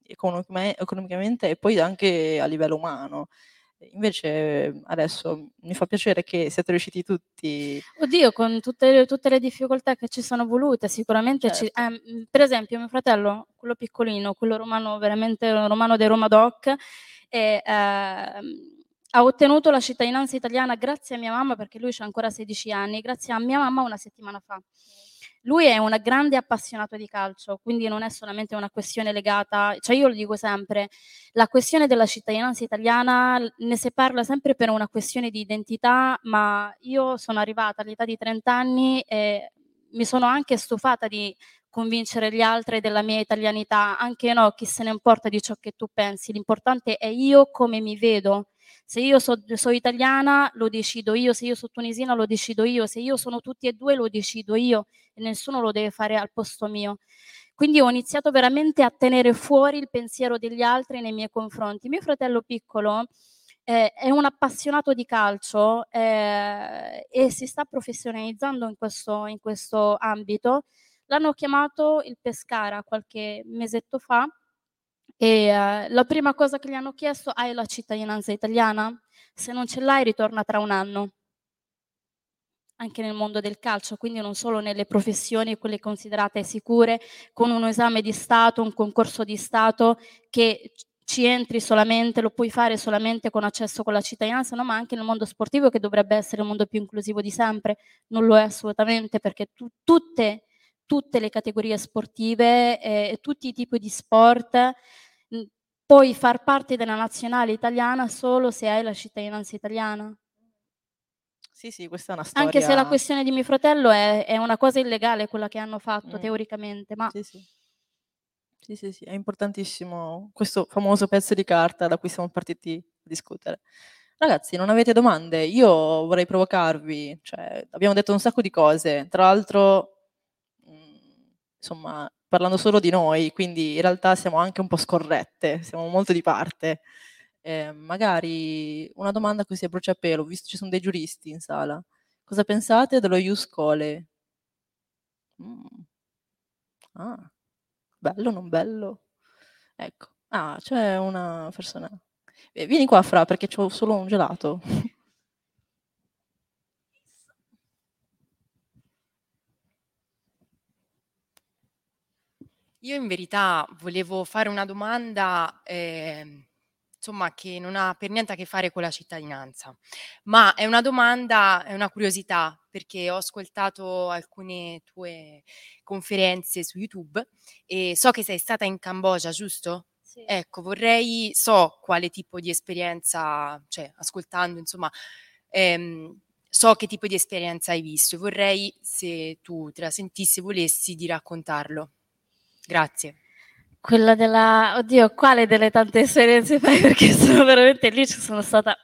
economicamente e poi anche a livello umano. Invece adesso mi fa piacere che siate riusciti tutti. Oddio, con tutte, tutte le difficoltà che ci sono volute, sicuramente. Certo. Ci, eh, per esempio, mio fratello, quello piccolino, quello romano, veramente romano dei Roma Doc, e, eh, ha ottenuto la cittadinanza italiana grazie a mia mamma, perché lui ha ancora 16 anni, grazie a mia mamma una settimana fa. Lui è un grande appassionato di calcio, quindi non è solamente una questione legata, cioè io lo dico sempre, la questione della cittadinanza italiana ne si parla sempre per una questione di identità, ma io sono arrivata all'età di 30 anni e mi sono anche stufata di convincere gli altri della mia italianità, anche no, chi se ne importa di ciò che tu pensi, l'importante è io come mi vedo, se io sono so italiana lo decido io, se io sono tunisina lo decido io, se io sono tutti e due lo decido io e nessuno lo deve fare al posto mio. Quindi ho iniziato veramente a tenere fuori il pensiero degli altri nei miei confronti. Mio fratello piccolo eh, è un appassionato di calcio eh, e si sta professionalizzando in questo, in questo ambito. L'hanno chiamato il Pescara qualche mesetto fa e uh, la prima cosa che gli hanno chiesto, hai la cittadinanza italiana? Se non ce l'hai ritorna tra un anno. Anche nel mondo del calcio, quindi non solo nelle professioni, quelle considerate sicure, con un esame di Stato, un concorso di Stato che ci entri solamente, lo puoi fare solamente con accesso con la cittadinanza, no? ma anche nel mondo sportivo che dovrebbe essere il mondo più inclusivo di sempre, non lo è assolutamente perché tu, tutte tutte le categorie sportive, eh, tutti i tipi di sport, puoi far parte della nazionale italiana solo se hai la cittadinanza italiana. Sì, sì, questa è una storia... Anche se la questione di mio fratello è, è una cosa illegale quella che hanno fatto mm. teoricamente, ma... Sì, sì. Sì, sì, sì, è importantissimo questo famoso pezzo di carta da cui siamo partiti a discutere. Ragazzi, non avete domande? Io vorrei provocarvi, cioè, abbiamo detto un sacco di cose, tra l'altro, mhmm, insomma, parlando solo di noi, quindi in realtà siamo anche un po' scorrette, siamo molto di parte. Eh, magari una domanda così a bruciapelo, visto che ci sono dei giuristi in sala. Cosa pensate dello Ius Cole? Mm. Ah. Bello, non bello? Ecco. Ah, c'è una persona. Eh, vieni qua, Fra, perché c'ho solo un gelato. (laughs) Io in verità volevo fare una domanda eh, insomma, che non ha per niente a che fare con la cittadinanza, ma è una domanda, è una curiosità, perché ho ascoltato alcune tue conferenze su YouTube e so che sei stata in Cambogia, giusto? Sì. Ecco, vorrei, so quale tipo di esperienza, cioè ascoltando, insomma, ehm, so che tipo di esperienza hai visto e vorrei, se tu te la sentissi, volessi di raccontarlo. Grazie. Quella della... Oddio, quale delle tante esperienze fai? (laughs) Perché sono veramente lì, ci sono stata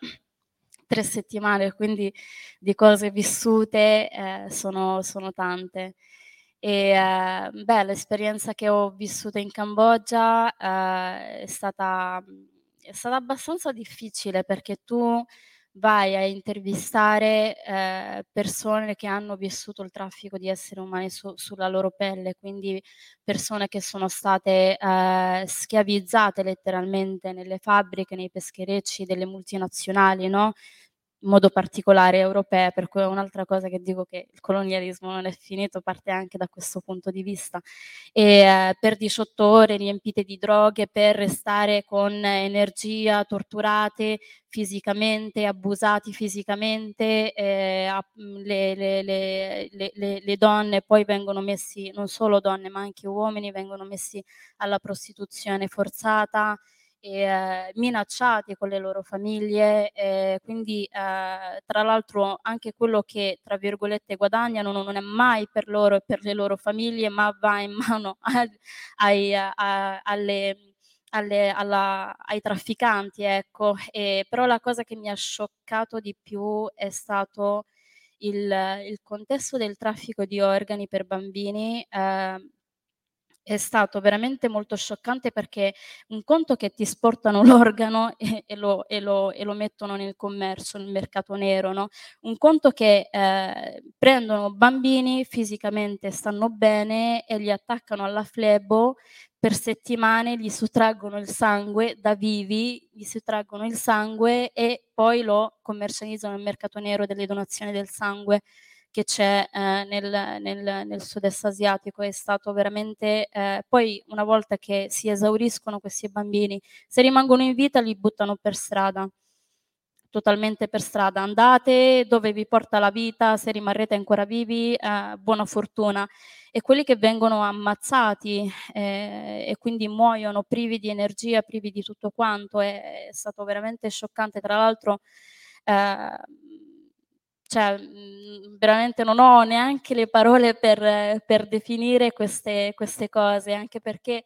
tre settimane, quindi di cose vissute eh, sono, sono, tante. E eh, beh, l'esperienza che ho vissuto in Cambogia eh, è, stata, è stata abbastanza difficile perché tu vai a intervistare eh, persone che hanno vissuto il traffico di esseri umani su, sulla loro pelle, quindi persone che sono state eh, schiavizzate letteralmente nelle fabbriche, nei pescherecci delle multinazionali, no? In modo particolare europee, per cui è un'altra cosa che dico che il colonialismo non è finito, parte anche da questo punto di vista. E eh, per 18 ore riempite di droghe, per restare con energia, torturate fisicamente, abusati fisicamente, eh, le, le, le, le, donne poi vengono messi, non solo donne ma anche uomini, vengono messi alla prostituzione forzata, e, eh, minacciati con le loro famiglie, eh, quindi eh, tra l'altro anche quello che tra virgolette guadagnano non è mai per loro e per le loro famiglie, ma va in mano (laughs) ai, ai, a, alle, alle, alla, ai trafficanti, ecco. E, però la cosa che mi ha scioccato di più è stato il, il contesto del traffico di organi per bambini. Eh, è stato veramente molto scioccante perché un conto che ti sportano (laughs) l'organo e, e, lo, e, lo, e lo, mettono nel commercio, nel mercato nero, no? un conto che eh, prendono bambini, fisicamente stanno bene e li attaccano alla flebo per settimane, gli sottraggono il sangue da vivi, gli sottraggono il sangue e poi lo commercializzano nel mercato nero delle donazioni del sangue che c'è eh, nel, nel, nel, sud-est asiatico è stato veramente, eh, poi una volta che si esauriscono questi bambini, se rimangono in vita li buttano per strada, totalmente per strada, andate dove vi porta la vita, se rimarrete ancora vivi, eh, buona fortuna. E quelli che vengono ammazzati eh, e quindi muoiono privi di energia, privi di tutto quanto, è, è stato veramente scioccante. Tra l'altro, eh, cioè, mhmm, veramente non ho neanche le parole per, per definire queste, queste, cose, anche perché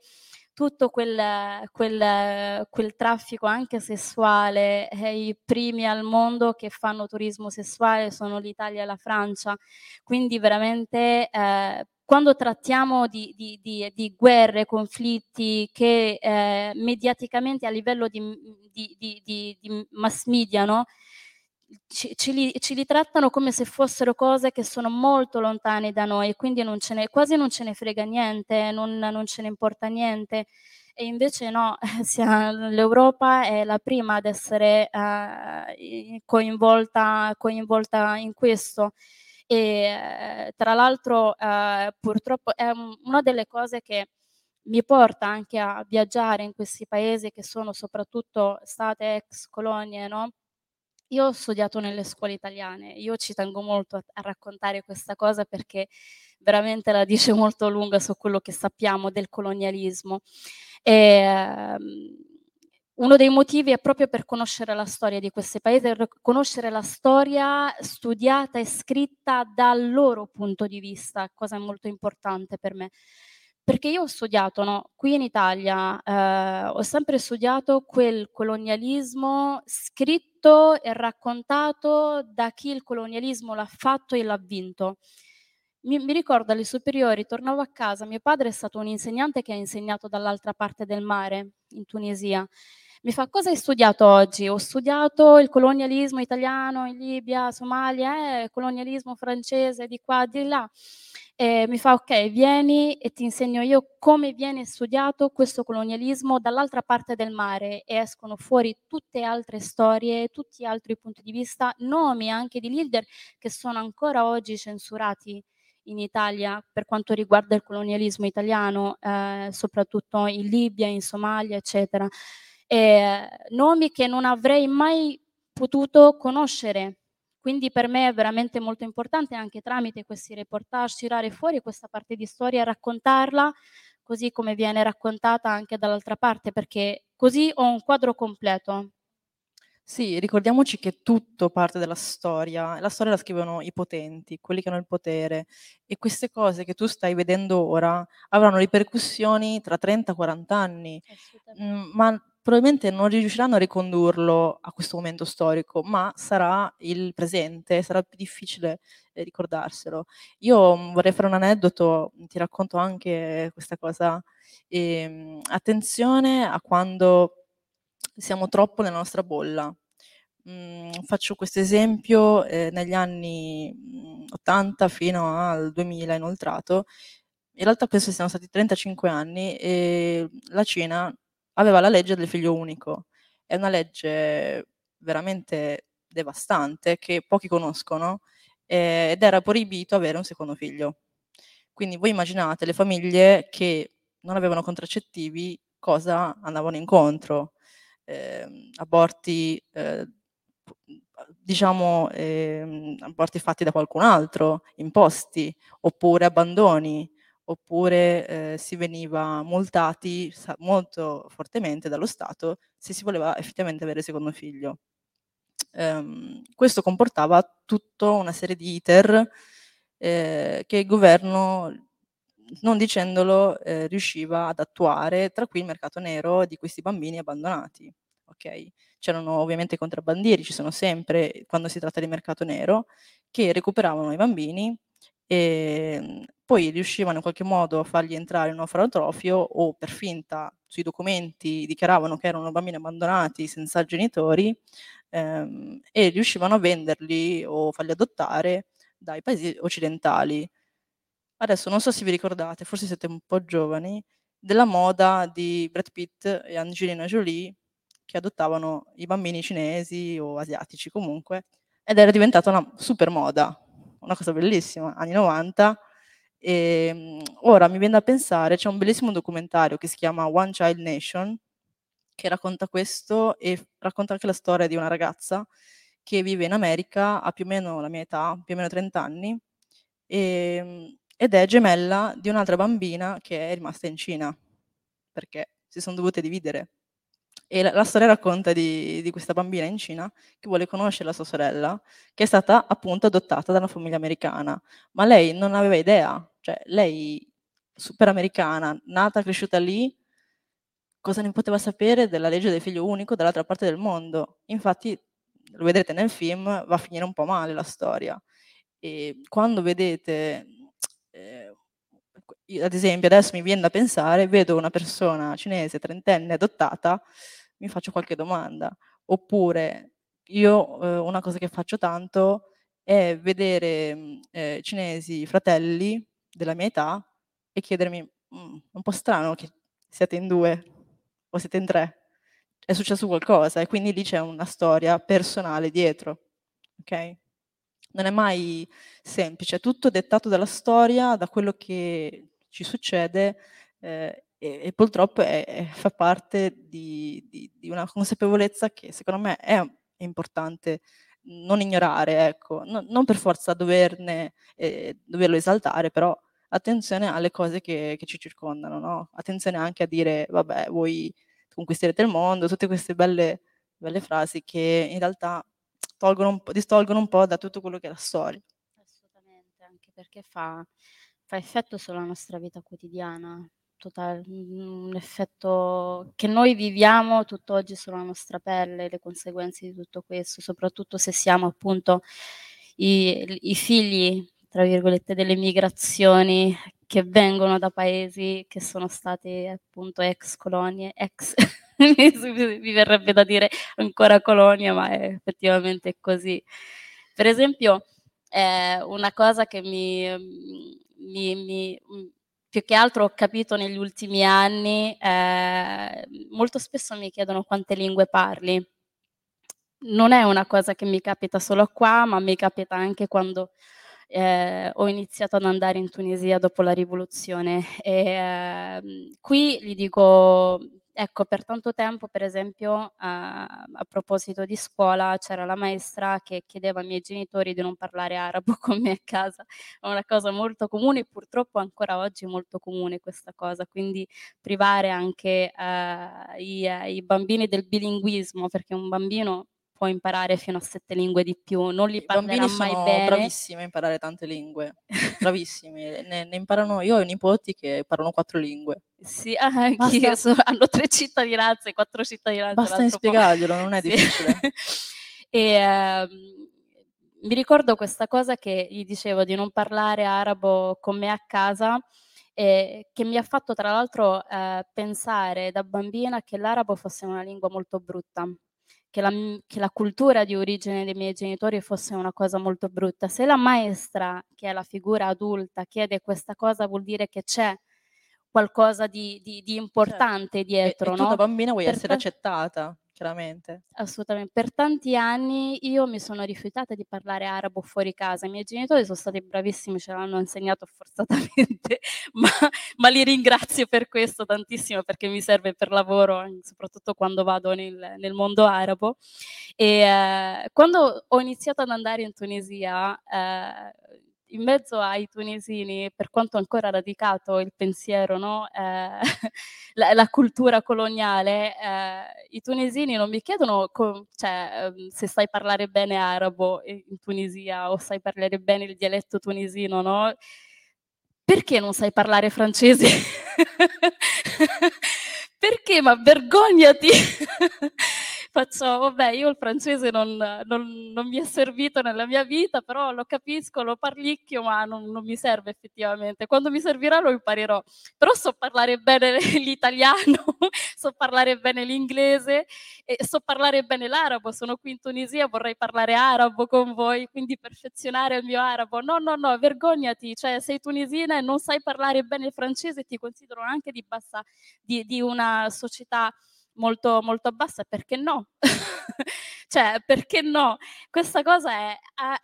tutto quel, quel, quel traffico anche sessuale, eh, i primi al mondo che fanno turismo sessuale sono l'Italia e la Francia, quindi veramente eh, quando trattiamo di, di, di, di, guerre, conflitti che eh, mediaticamente a livello di, mass media no, ci, ci, li, ci, li, trattano come se fossero cose che sono molto lontane da noi, quindi non ne, quasi non ce ne frega niente, non, non, ce ne importa niente. E invece no, (laughs) l'Europa è la prima ad essere uh, coinvolta, coinvolta, in questo. E uh, tra l'altro uh, purtroppo è un, una delle cose che mi porta anche a viaggiare in questi paesi che sono soprattutto state ex colonie, no? Io ho studiato nelle scuole italiane, io ci tengo molto a, a raccontare questa cosa perché veramente la dice (laughs) molto lunga su quello che sappiamo del colonialismo. E, ehm, uno dei motivi è proprio per conoscere la storia di questi paesi, conoscere la storia studiata e scritta dal loro punto di vista, cosa molto importante per me. Perché io ho studiato, no, qui in Italia, eh, ho sempre studiato quel colonialismo scritto e raccontato da chi il colonialismo l'ha fatto e l'ha vinto. Mi, mi, ricordo alle superiori, tornavo a casa, mio padre è stato un insegnante che ha insegnato dall'altra parte del mare, in Tunisia. Mi fa, cosa hai studiato oggi? Ho studiato il colonialismo italiano in Libia, Somalia, eh, colonialismo francese di qua, di là. E mi fa, ok, vieni e ti insegno io come viene studiato questo colonialismo dall'altra parte del mare e escono fuori tutte altre storie, tutti altri punti di vista, nomi anche di leader che sono ancora oggi censurati in Italia per quanto riguarda il colonialismo italiano, eh, soprattutto in Libia, in Somalia, eccetera eh, nomi che non avrei mai potuto conoscere. Quindi per me è veramente molto importante anche tramite questi reportage tirare fuori questa parte di storia e raccontarla così come viene raccontata anche dall'altra parte, perché così ho un quadro completo. Sì, ricordiamoci che tutto parte dalla storia, la storia la scrivono i potenti, quelli che hanno il potere. E queste cose che tu stai vedendo ora avranno ripercussioni tra 30-40 anni, mm, ma probabilmente non riusciranno a ricondurlo a questo momento storico, ma sarà il presente, sarà più difficile eh, ricordarselo. Io mm, vorrei fare un aneddoto, ti racconto anche questa cosa. E, attenzione a quando siamo troppo nella nostra bolla. Mm, faccio questo esempio, eh, negli anni 80 mm, fino al 2000 inoltrato, in realtà questi siano stati 35 anni e la Cina aveva la legge del figlio unico. È una legge veramente devastante che pochi conoscono eh, ed era proibito avere un secondo figlio. Quindi voi immaginate le famiglie che non avevano contraccettivi cosa andavano incontro, eh, aborti, eh, diciamo, eh, aborti fatti da qualcun altro, imposti, oppure abbandoni, oppure eh, si veniva multati molto fortemente dallo Stato se si voleva effettivamente avere secondo figlio. Um, questo comportava tutta una serie di iter eh, che il governo, non dicendolo, eh, riusciva ad attuare, tra cui il mercato nero di questi bambini abbandonati. Okay? C'erano ovviamente contrabbandieri, ci sono sempre quando si tratta di mercato nero, che recuperavano i bambini e ehm, poi riuscivano in qualche modo a fargli entrare in un orfanotrofio o per finta sui documenti dichiaravano che erano bambini abbandonati senza genitori ehm, e riuscivano a venderli o farli adottare dai paesi occidentali. Adesso non so se vi ricordate, forse siete un po' giovani, della moda di Brad Pitt e Angelina Jolie che adottavano i bambini cinesi o asiatici comunque ed era diventata una super moda una cosa bellissima, anni 90. E, ehm, ora mi viene da pensare, c'è un bellissimo documentario che si chiama One Child Nation, che racconta questo e racconta anche la storia di una ragazza che vive in America, ha più o meno la mia età, più o meno 30 anni, e, ehm, ed è gemella di un'altra bambina che è rimasta in Cina, perché si sono dovute dividere. E la, la storia racconta di, di, questa bambina in Cina che vuole conoscere la sua sorella, che è stata appunto adottata da una famiglia americana, ma lei non aveva idea, cioè lei super americana, nata, cresciuta lì, cosa ne poteva sapere della legge del figlio unico dall'altra parte del mondo? Infatti, lo vedrete nel film, va a finire un po' male la storia. E quando vedete eh, ad esempio, adesso mi viene da pensare, vedo una persona cinese trentenne adottata, mi faccio qualche domanda. Oppure io eh, una cosa che faccio tanto è vedere mm, eh, cinesi fratelli della mia età e chiedermi, mm, un po' strano che siete in due o siete in tre. È successo qualcosa e quindi lì c'è una storia personale dietro. Ok? Non è mai semplice, è tutto dettato dalla storia, da quello che ci succede eh, e, e, purtroppo è, è, fa parte di, di, di, una consapevolezza che secondo me è, importante non ignorare, ecco, no, non per forza doverne, eh, doverlo esaltare, però attenzione alle cose che, che ci circondano, no? attenzione anche a dire, vabbè, voi conquisterete il mondo, tutte queste belle, belle frasi che in realtà distolgono un po' da tutto quello che è la storia. Assolutamente, anche perché fa, fa effetto sulla nostra vita quotidiana, total, un effetto che noi viviamo tutt'oggi sulla nostra pelle, le conseguenze di tutto questo, soprattutto se siamo appunto i, i figli, tra virgolette, delle migrazioni che vengono da paesi che sono stati appunto ex colonie, ex (laughs) mi verrebbe da dire ancora colonia, ma è effettivamente così. Per esempio, eh, una cosa che mi, mi, mi, più che altro ho capito negli ultimi anni, eh, molto spesso mi chiedono quante lingue parli. Non è una cosa che mi capita solo qua, ma mi capita anche quando eh, ho iniziato ad andare in Tunisia dopo la rivoluzione. E, eh, qui gli dico Ecco, per tanto tempo, per esempio, a, a proposito di scuola, c'era la maestra che chiedeva ai miei genitori di non parlare arabo (laughs) con me a casa. È una cosa molto comune, purtroppo ancora oggi molto comune questa cosa, quindi privare anche uh, i, i bambini del bilinguismo, perché un bambino può imparare fino a sette lingue di più, non li parlerà mai sono bene. bravissimi a imparare tante lingue, bravissimi, ne, ne, imparano, io ho i nipoti che parlano quattro lingue. Sì, ah, (laughs) anch'io, so, hanno tre cittadinanze, quattro cittadinanze. Basta spiegarglielo, non è sì. difficile. (laughs) e, uh, mi ricordo questa cosa che gli dicevo di non parlare arabo con me a casa, eh, che mi ha fatto tra l'altro eh, pensare da bambina che l'arabo fosse una lingua molto brutta che la, che la, cultura di origine dei miei genitori fosse una cosa molto brutta. Se la maestra, che è la figura adulta, chiede questa cosa, vuol dire che c'è qualcosa di, di, di certo. importante certo. dietro. E, e tu da bambina vuoi per essere accettata chiaramente. Assolutamente. Per tanti anni io mi sono rifiutata di parlare arabo fuori casa. I miei genitori sono stati bravissimi, ce l'hanno insegnato forzatamente, (laughs) ma, ma, li ringrazio per questo tantissimo perché mi serve per lavoro, soprattutto quando vado nel, nel mondo arabo. E eh, quando ho iniziato ad andare in Tunisia, eh, in mezzo ai tunisini, per quanto ancora radicato il pensiero, no? eh, (laughs) la, la, cultura coloniale, eh, i tunisini non mi chiedono co- cioè, ehm, se sai parlare bene arabo in Tunisia o sai parlare bene il dialetto tunisino, no? Perché non sai parlare francese? (laughs) Perché? Ma vergognati! (laughs) faccio, vabbè, io il francese non, non, non, mi è servito nella mia vita, però lo capisco, lo parlicchio, ma non, non, mi serve effettivamente. Quando mi servirà lo imparerò. Però so parlare bene (laughs) l'italiano, so parlare bene l'inglese e so parlare bene l'arabo. Sono qui in Tunisia, vorrei parlare arabo con voi, quindi perfezionare il mio arabo. No, no, no, vergognati, cioè sei tunisina e non sai parlare bene il francese, ti considero anche di bassa, di, di una società molto, molto bassa, perché no? (laughs) cioè, perché no? Questa cosa è, ha,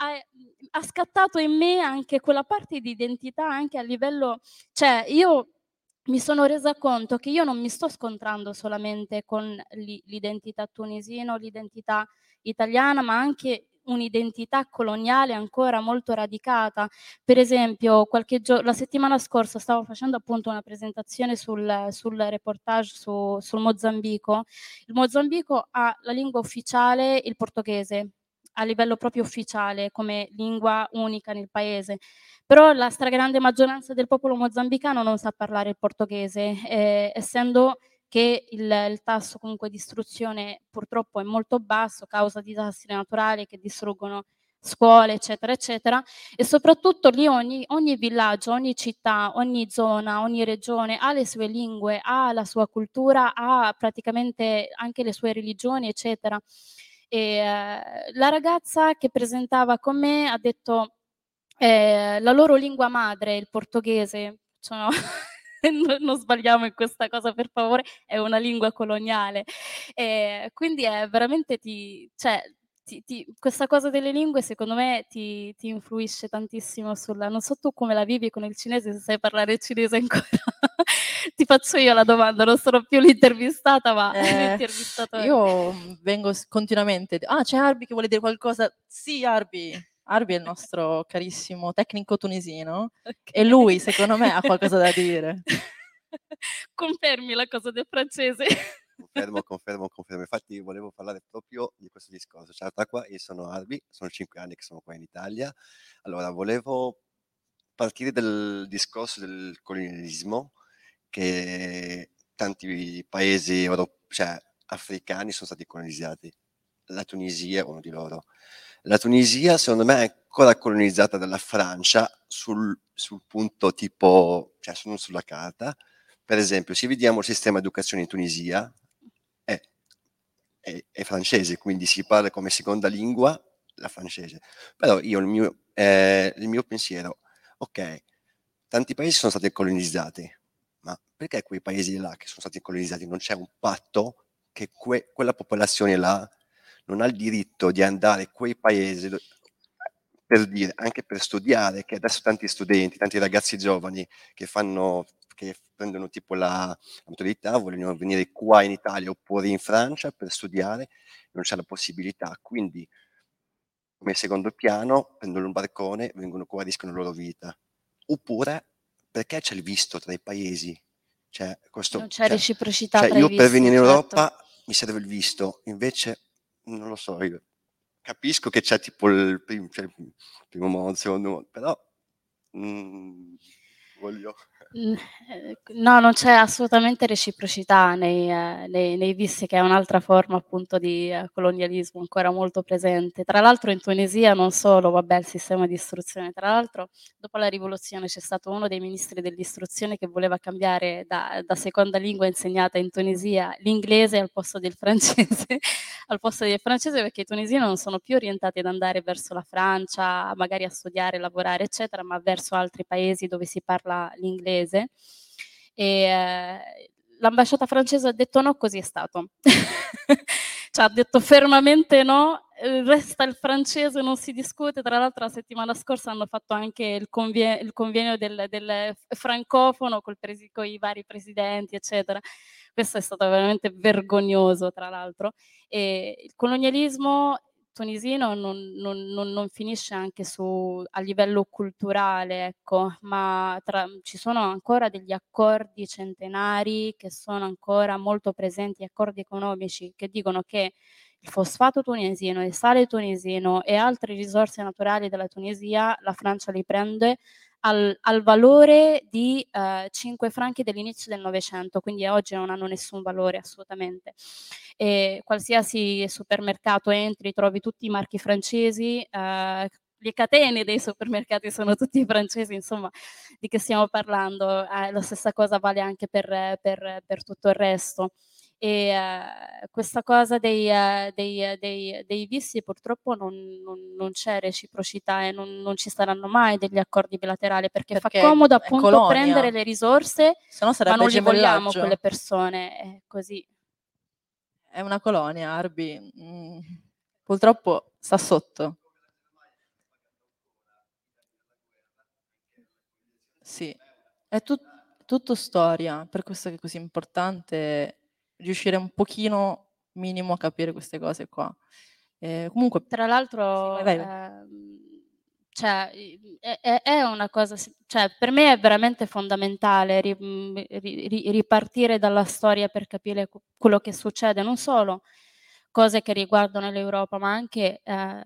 ha, scattato in me anche quella parte di identità, anche a livello, cioè io mi sono resa conto che io non mi sto scontrando solamente con l'identità tunisina, l'identità italiana, ma anche un'identità coloniale ancora molto radicata. Per esempio, gio- la settimana scorsa stavo facendo appunto una presentazione sul, sul reportage su, sul Mozambico. Il Mozambico ha la lingua ufficiale il portoghese, a livello proprio ufficiale come lingua unica nel paese. Però la stragrande maggioranza del popolo mozambicano non sa parlare il portoghese, eh, essendo che il, il, tasso comunque di istruzione purtroppo è molto basso causa di disastri naturali che distruggono scuole, eccetera, eccetera, e soprattutto lì ogni, ogni, villaggio, ogni città, ogni zona, ogni regione ha le sue lingue, ha la sua cultura, ha praticamente anche le sue religioni, eccetera. E, eh, la ragazza che presentava con me ha detto eh, la loro lingua madre, il portoghese, sono (laughs) non sbagliamo in questa cosa per favore, è una lingua coloniale. E quindi è veramente ti, cioè, ti, ti, questa cosa delle lingue secondo me ti, ti, influisce tantissimo sulla... Non so tu come la vivi con il cinese, se sai parlare cinese ancora. (laughs) ti faccio io la domanda, non sono più l'intervistata, ma eh, (laughs) Io vengo continuamente... Ah, c'è Arbi che vuole dire qualcosa? Sì, Arbi, Arbi è il nostro carissimo tecnico tunisino okay. e lui, secondo me, ha qualcosa da dire. (laughs) Confermi la cosa del francese. Confermo, confermo, confermo. Infatti volevo parlare proprio di questo discorso. Ciao qua, io sono Arbi, sono cinque anni che sono qua in Italia. Allora, volevo partire dal discorso del colonialismo che tanti paesi europei, cioè, africani sono stati colonizzati. La Tunisia è uno di loro. La Tunisia, secondo me, è ancora colonizzata dalla Francia sul, sul punto tipo, cioè non sulla carta. Per esempio, se vediamo il sistema di educazione in Tunisia, è, è, è francese, quindi si parla come seconda lingua la francese. Però io il mio, eh, il mio pensiero, ok, tanti paesi sono stati colonizzati, ma perché quei paesi là che sono stati colonizzati non c'è un patto che que- quella popolazione là non ha il diritto di andare in quei paesi per dire, anche per studiare, che adesso tanti studenti, tanti ragazzi giovani che fanno che prendono tipo la, la maturità, vogliono venire qua in Italia oppure in Francia per studiare, non c'è la possibilità. Quindi, come secondo piano, prendono un barcone, vengono qua, rischiano la loro vita. Oppure, perché c'è il visto tra i paesi? Cioè, questo, non c'è cioè, reciprocità cioè, io per venire in certo. Europa mi serve il visto, invece non lo so, io capisco che c'è tipo il primo, cioè, il primo secondo modo, però mh, mm, voglio no, non c'è assolutamente reciprocità nei, eh, nei, nei visti, che è un'altra forma appunto di eh, colonialismo ancora molto presente. Tra l'altro in Tunisia non solo, vabbè, il sistema di istruzione, tra l'altro dopo la rivoluzione c'è stato uno dei ministri dell'istruzione che voleva cambiare da, da seconda lingua insegnata in Tunisia l'inglese al posto del francese, (laughs) al posto del francese perché i tunisini non sono più orientati ad andare verso la Francia, magari a studiare, lavorare, eccetera, ma verso altri paesi dove si parla l'inglese inglese e eh, l'ambasciata francese ha detto no, così è stato. (laughs) cioè, ha detto fermamente no, resta il francese, non si discute. Tra l'altro la settimana scorsa hanno fatto anche il, convie- il convenio del, del, francofono con presi- i vari presidenti, eccetera. Questo è stato veramente vergognoso, tra l'altro. E il colonialismo tunisino non, non, non, non finisce anche su, a livello culturale, ecco, ma tra, ci sono ancora degli accordi centenari che sono ancora molto presenti, accordi economici che dicono che il fosfato tunisino, il sale tunisino e altre risorse naturali della Tunisia la Francia li prende al, al valore di eh, 5 franchi dell'inizio del Novecento, quindi oggi non hanno nessun valore assolutamente. E qualsiasi supermercato entri, trovi tutti i marchi francesi, eh, le catene dei supermercati sono tutti francesi, insomma, di che stiamo parlando? Eh, la stessa cosa vale anche per, per, per tutto il resto e uh, questa cosa dei, uh, dei, dei, dei, visti purtroppo non, non, non c'è reciprocità e non, non, ci saranno mai degli accordi bilaterali perché, perché fa comodo appunto colonia. prendere le risorse ma non li vogliamo quelle persone, è così. È una colonia, Arbi, mm, purtroppo sta sotto. Sì, è tut- tutto storia, per questo che è così importante riuscire un pochino minimo a capire queste cose qua. Eh, comunque, tra l'altro, sì, eh, cioè, è, è, una cosa, cioè, per me è veramente fondamentale ri, ri, ripartire dalla storia per capire quello che succede, non solo cose che riguardano l'Europa, ma anche eh,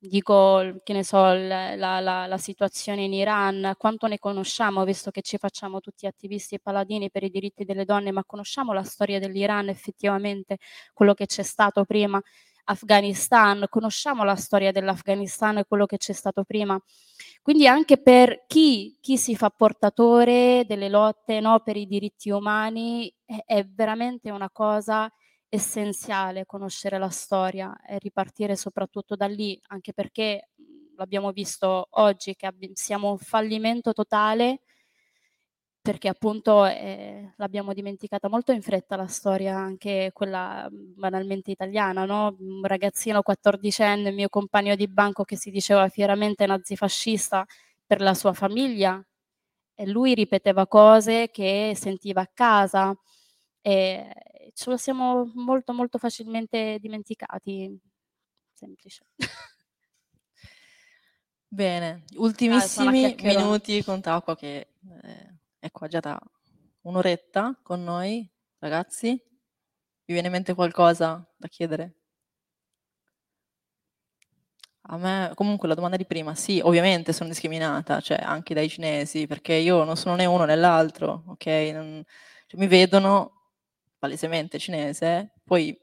dico, che ne so, la, la, la, situazione in Iran, quanto ne conosciamo, visto che ci facciamo tutti attivisti e paladini per i diritti delle donne, ma conosciamo la storia dell'Iran effettivamente, quello che c'è stato prima, Afghanistan, conosciamo la storia dell'Afghanistan e quello che c'è stato prima. Quindi anche per chi, chi si fa portatore delle lotte no, per i diritti umani è, è veramente una cosa essenziale conoscere la storia e ripartire soprattutto da lì, anche perché l'abbiamo visto oggi che abbi- siamo un fallimento totale perché appunto eh, l'abbiamo dimenticata molto in fretta la storia, anche quella banalmente italiana, no? Un ragazzino quattordicenne, mio compagno di banco che si diceva fieramente nazifascista per la sua famiglia e lui ripeteva cose che sentiva a casa e ce lo siamo molto molto facilmente dimenticati. Semplice. Bene, ultimissimi minuti con Tacqua che eh, è qua già da un'oretta con noi, ragazzi. Vi viene in mente qualcosa da chiedere? A me, comunque la domanda di prima, sì, ovviamente sono discriminata, cioè anche dai cinesi, perché io non sono né uno né l'altro, ok? Non, cioè, mi vedono palesemente cinese, poi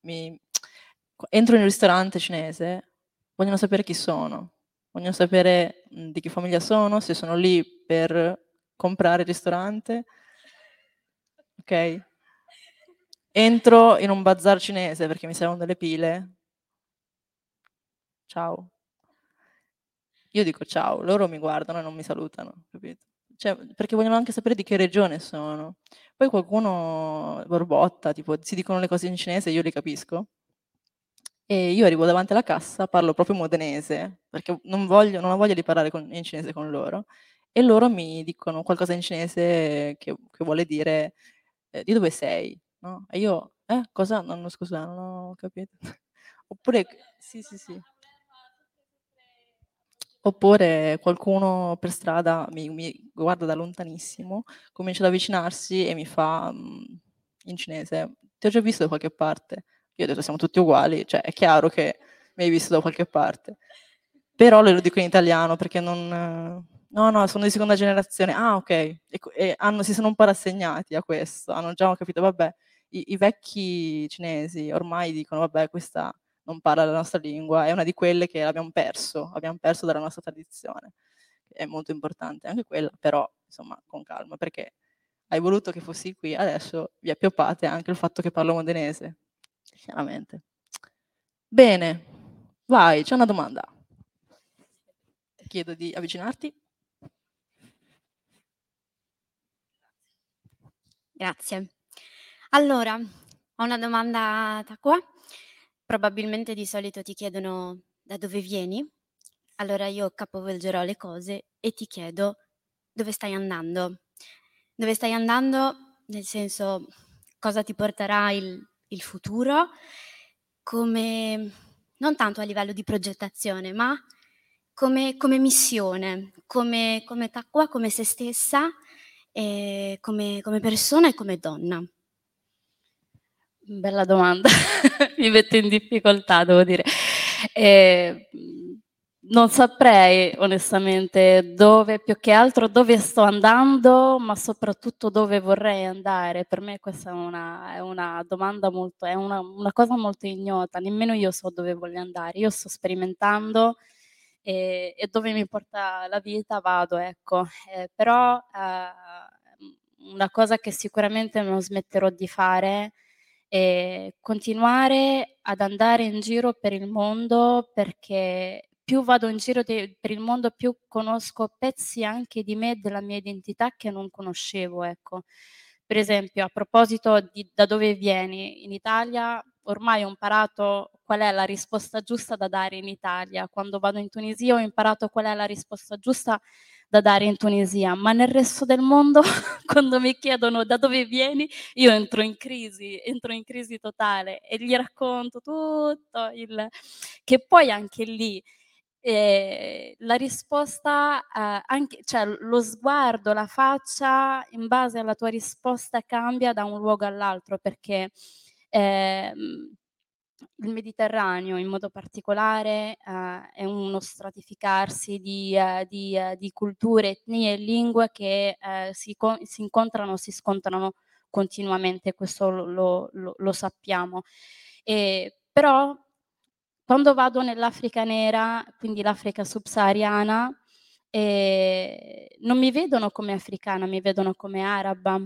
mi, entro in un ristorante cinese, vogliono sapere chi sono, vogliono sapere mhmm, di che famiglia sono, se sono lì per comprare il ristorante. Ok? Entro in un bazar cinese perché mi servono delle pile. Ciao. Io dico ciao, loro mi guardano e non mi salutano, capito? Cioè, perché vogliono anche sapere di che regione sono. Poi qualcuno borbotta, tipo si dicono le cose in cinese, io le capisco. E io arrivo davanti alla cassa, parlo proprio modenese, perché non, voglio, non ho voglia di parlare con, in cinese con loro, e loro mi dicono qualcosa in cinese che, che vuole dire eh, di dove sei, no? E io, eh, cosa? No, no, scusa, non ho capito. (laughs) Oppure, sì, sì, sì. Oppure qualcuno per strada mi, mi guarda da lontanissimo, comincia ad avvicinarsi e mi fa mm, in cinese, ti ho già visto da qualche parte. Io ho detto siamo tutti uguali, cioè è chiaro che mi hai visto da qualche parte. Però lo dico in italiano perché non... No, no, sono di seconda generazione. Ah, ok. E, e hanno, si sono un po' rassegnati a questo. Hanno già capito, vabbè, i, i vecchi cinesi ormai dicono, vabbè, questa non parla la nostra lingua, è una di quelle che abbiamo perso, abbiamo perso dalla nostra tradizione. È molto importante anche quella, però insomma con calma, perché hai voluto che fossi qui, adesso vi appioppate anche il fatto che parlo modenese chiaramente. Bene, vai, c'è una domanda. Chiedo di avvicinarti. Grazie. Allora, ho una domanda da qua. Probabilmente di solito ti chiedono da dove vieni. Allora io capovolgerò le cose e ti chiedo dove stai andando. Dove stai andando nel senso cosa ti porterà il il futuro come non tanto a livello di progettazione, ma come, come missione, come, come Taqwa, come se stessa, come, come persona e come donna. Bella domanda, (laughs) mi mette in difficoltà, devo dire. Eh, non saprei onestamente dove, più che altro dove sto andando, ma soprattutto dove vorrei andare. Per me questa è una, è una domanda molto, è una, una, cosa molto ignota, nemmeno io so dove voglio andare. Io sto sperimentando e, e dove mi porta la vita vado, ecco. Eh, però eh, una cosa che sicuramente non smetterò di fare è continuare ad andare in giro per il mondo perché più vado in giro de- per il mondo, più conosco pezzi anche di me, della mia identità che non conoscevo, ecco. Per esempio, a proposito di da dove vieni, in Italia ormai ho imparato qual è la risposta giusta da dare in Italia. Quando vado in Tunisia ho imparato qual è la risposta giusta da dare in Tunisia, ma nel resto del mondo (laughs) quando mi chiedono da dove vieni, io entro in crisi, entro in crisi totale e gli racconto tutto il che poi anche lì e la risposta, eh, anche, cioè lo sguardo, la faccia in base alla tua risposta cambia da un luogo all'altro perché eh, il Mediterraneo in modo particolare eh, è uno stratificarsi di, eh, di, eh, di, culture, etnie e lingue che eh, si, si, incontrano, si scontrano continuamente, questo lo, lo, lo sappiamo. E, però quando vado nell'Africa nera, quindi l'Africa subsahariana, eh, non mi vedono come africana, mi vedono come araba.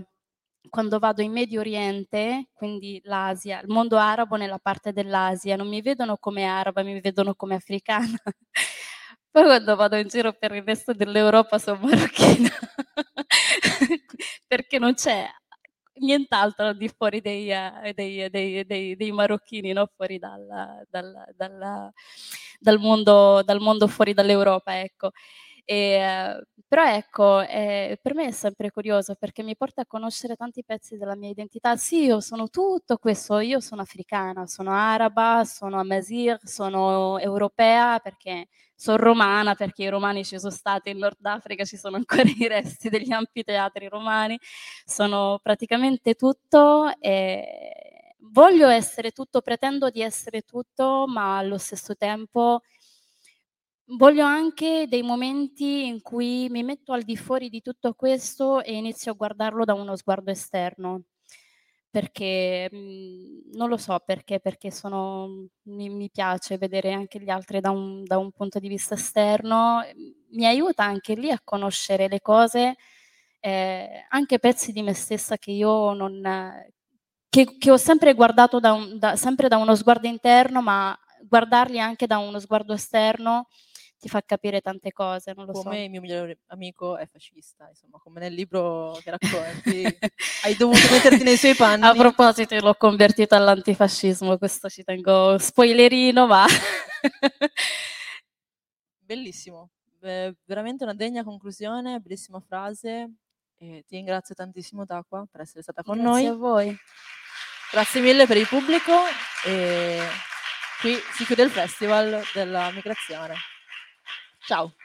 Quando vado in Medio Oriente, quindi l'Asia, il mondo arabo nella parte dell'Asia, non mi vedono come araba, mi vedono come africana. (laughs) Poi quando vado in giro per il resto dell'Europa sono marocchina, (laughs) perché non c'è nient'altro al di fuori dei, uh, dei, dei, dei marocchini, no? fuori dal, dal, dal, dal, mondo, dal mondo fuori dall'Europa. Ecco. E, però ecco, eh, per me è sempre curioso perché mi porta a conoscere tanti pezzi della mia identità. Sì, io sono tutto questo, io sono africana, sono araba, sono amazir, sono europea perché sono romana, perché i romani ci sono stati in Nord Africa, ci sono ancora i resti degli anfiteatri romani, sono praticamente tutto e voglio essere tutto, pretendo di essere tutto, ma allo stesso tempo Voglio anche dei momenti in cui mi metto al di fuori di tutto questo e inizio a guardarlo da uno sguardo esterno. Perché mhmm, non lo so perché, perché sono mi mi piace vedere anche gli altri da un da un punto di vista esterno, mi aiuta anche lì a conoscere le cose, ehm, anche pezzi di me stessa che io non che che ho sempre guardato da un da sempre da uno sguardo interno, ma guardarli anche da uno sguardo esterno ti fa capire tante cose, non lo come so. il mio migliore amico è fascista, insomma, come nel libro che racconti, (laughs) hai dovuto metterti nei suoi panni. A proposito, l'ho convertito all'antifascismo, questo ci tengo spoilerino, ma... (laughs) Bellissimo, eh, veramente una degna conclusione, bellissima frase. E ti ringrazio tantissimo Taqua per essere stata con Grazie noi. a voi. Grazie mille per il pubblico e qui si chiude il festival della migrazione. Ciao.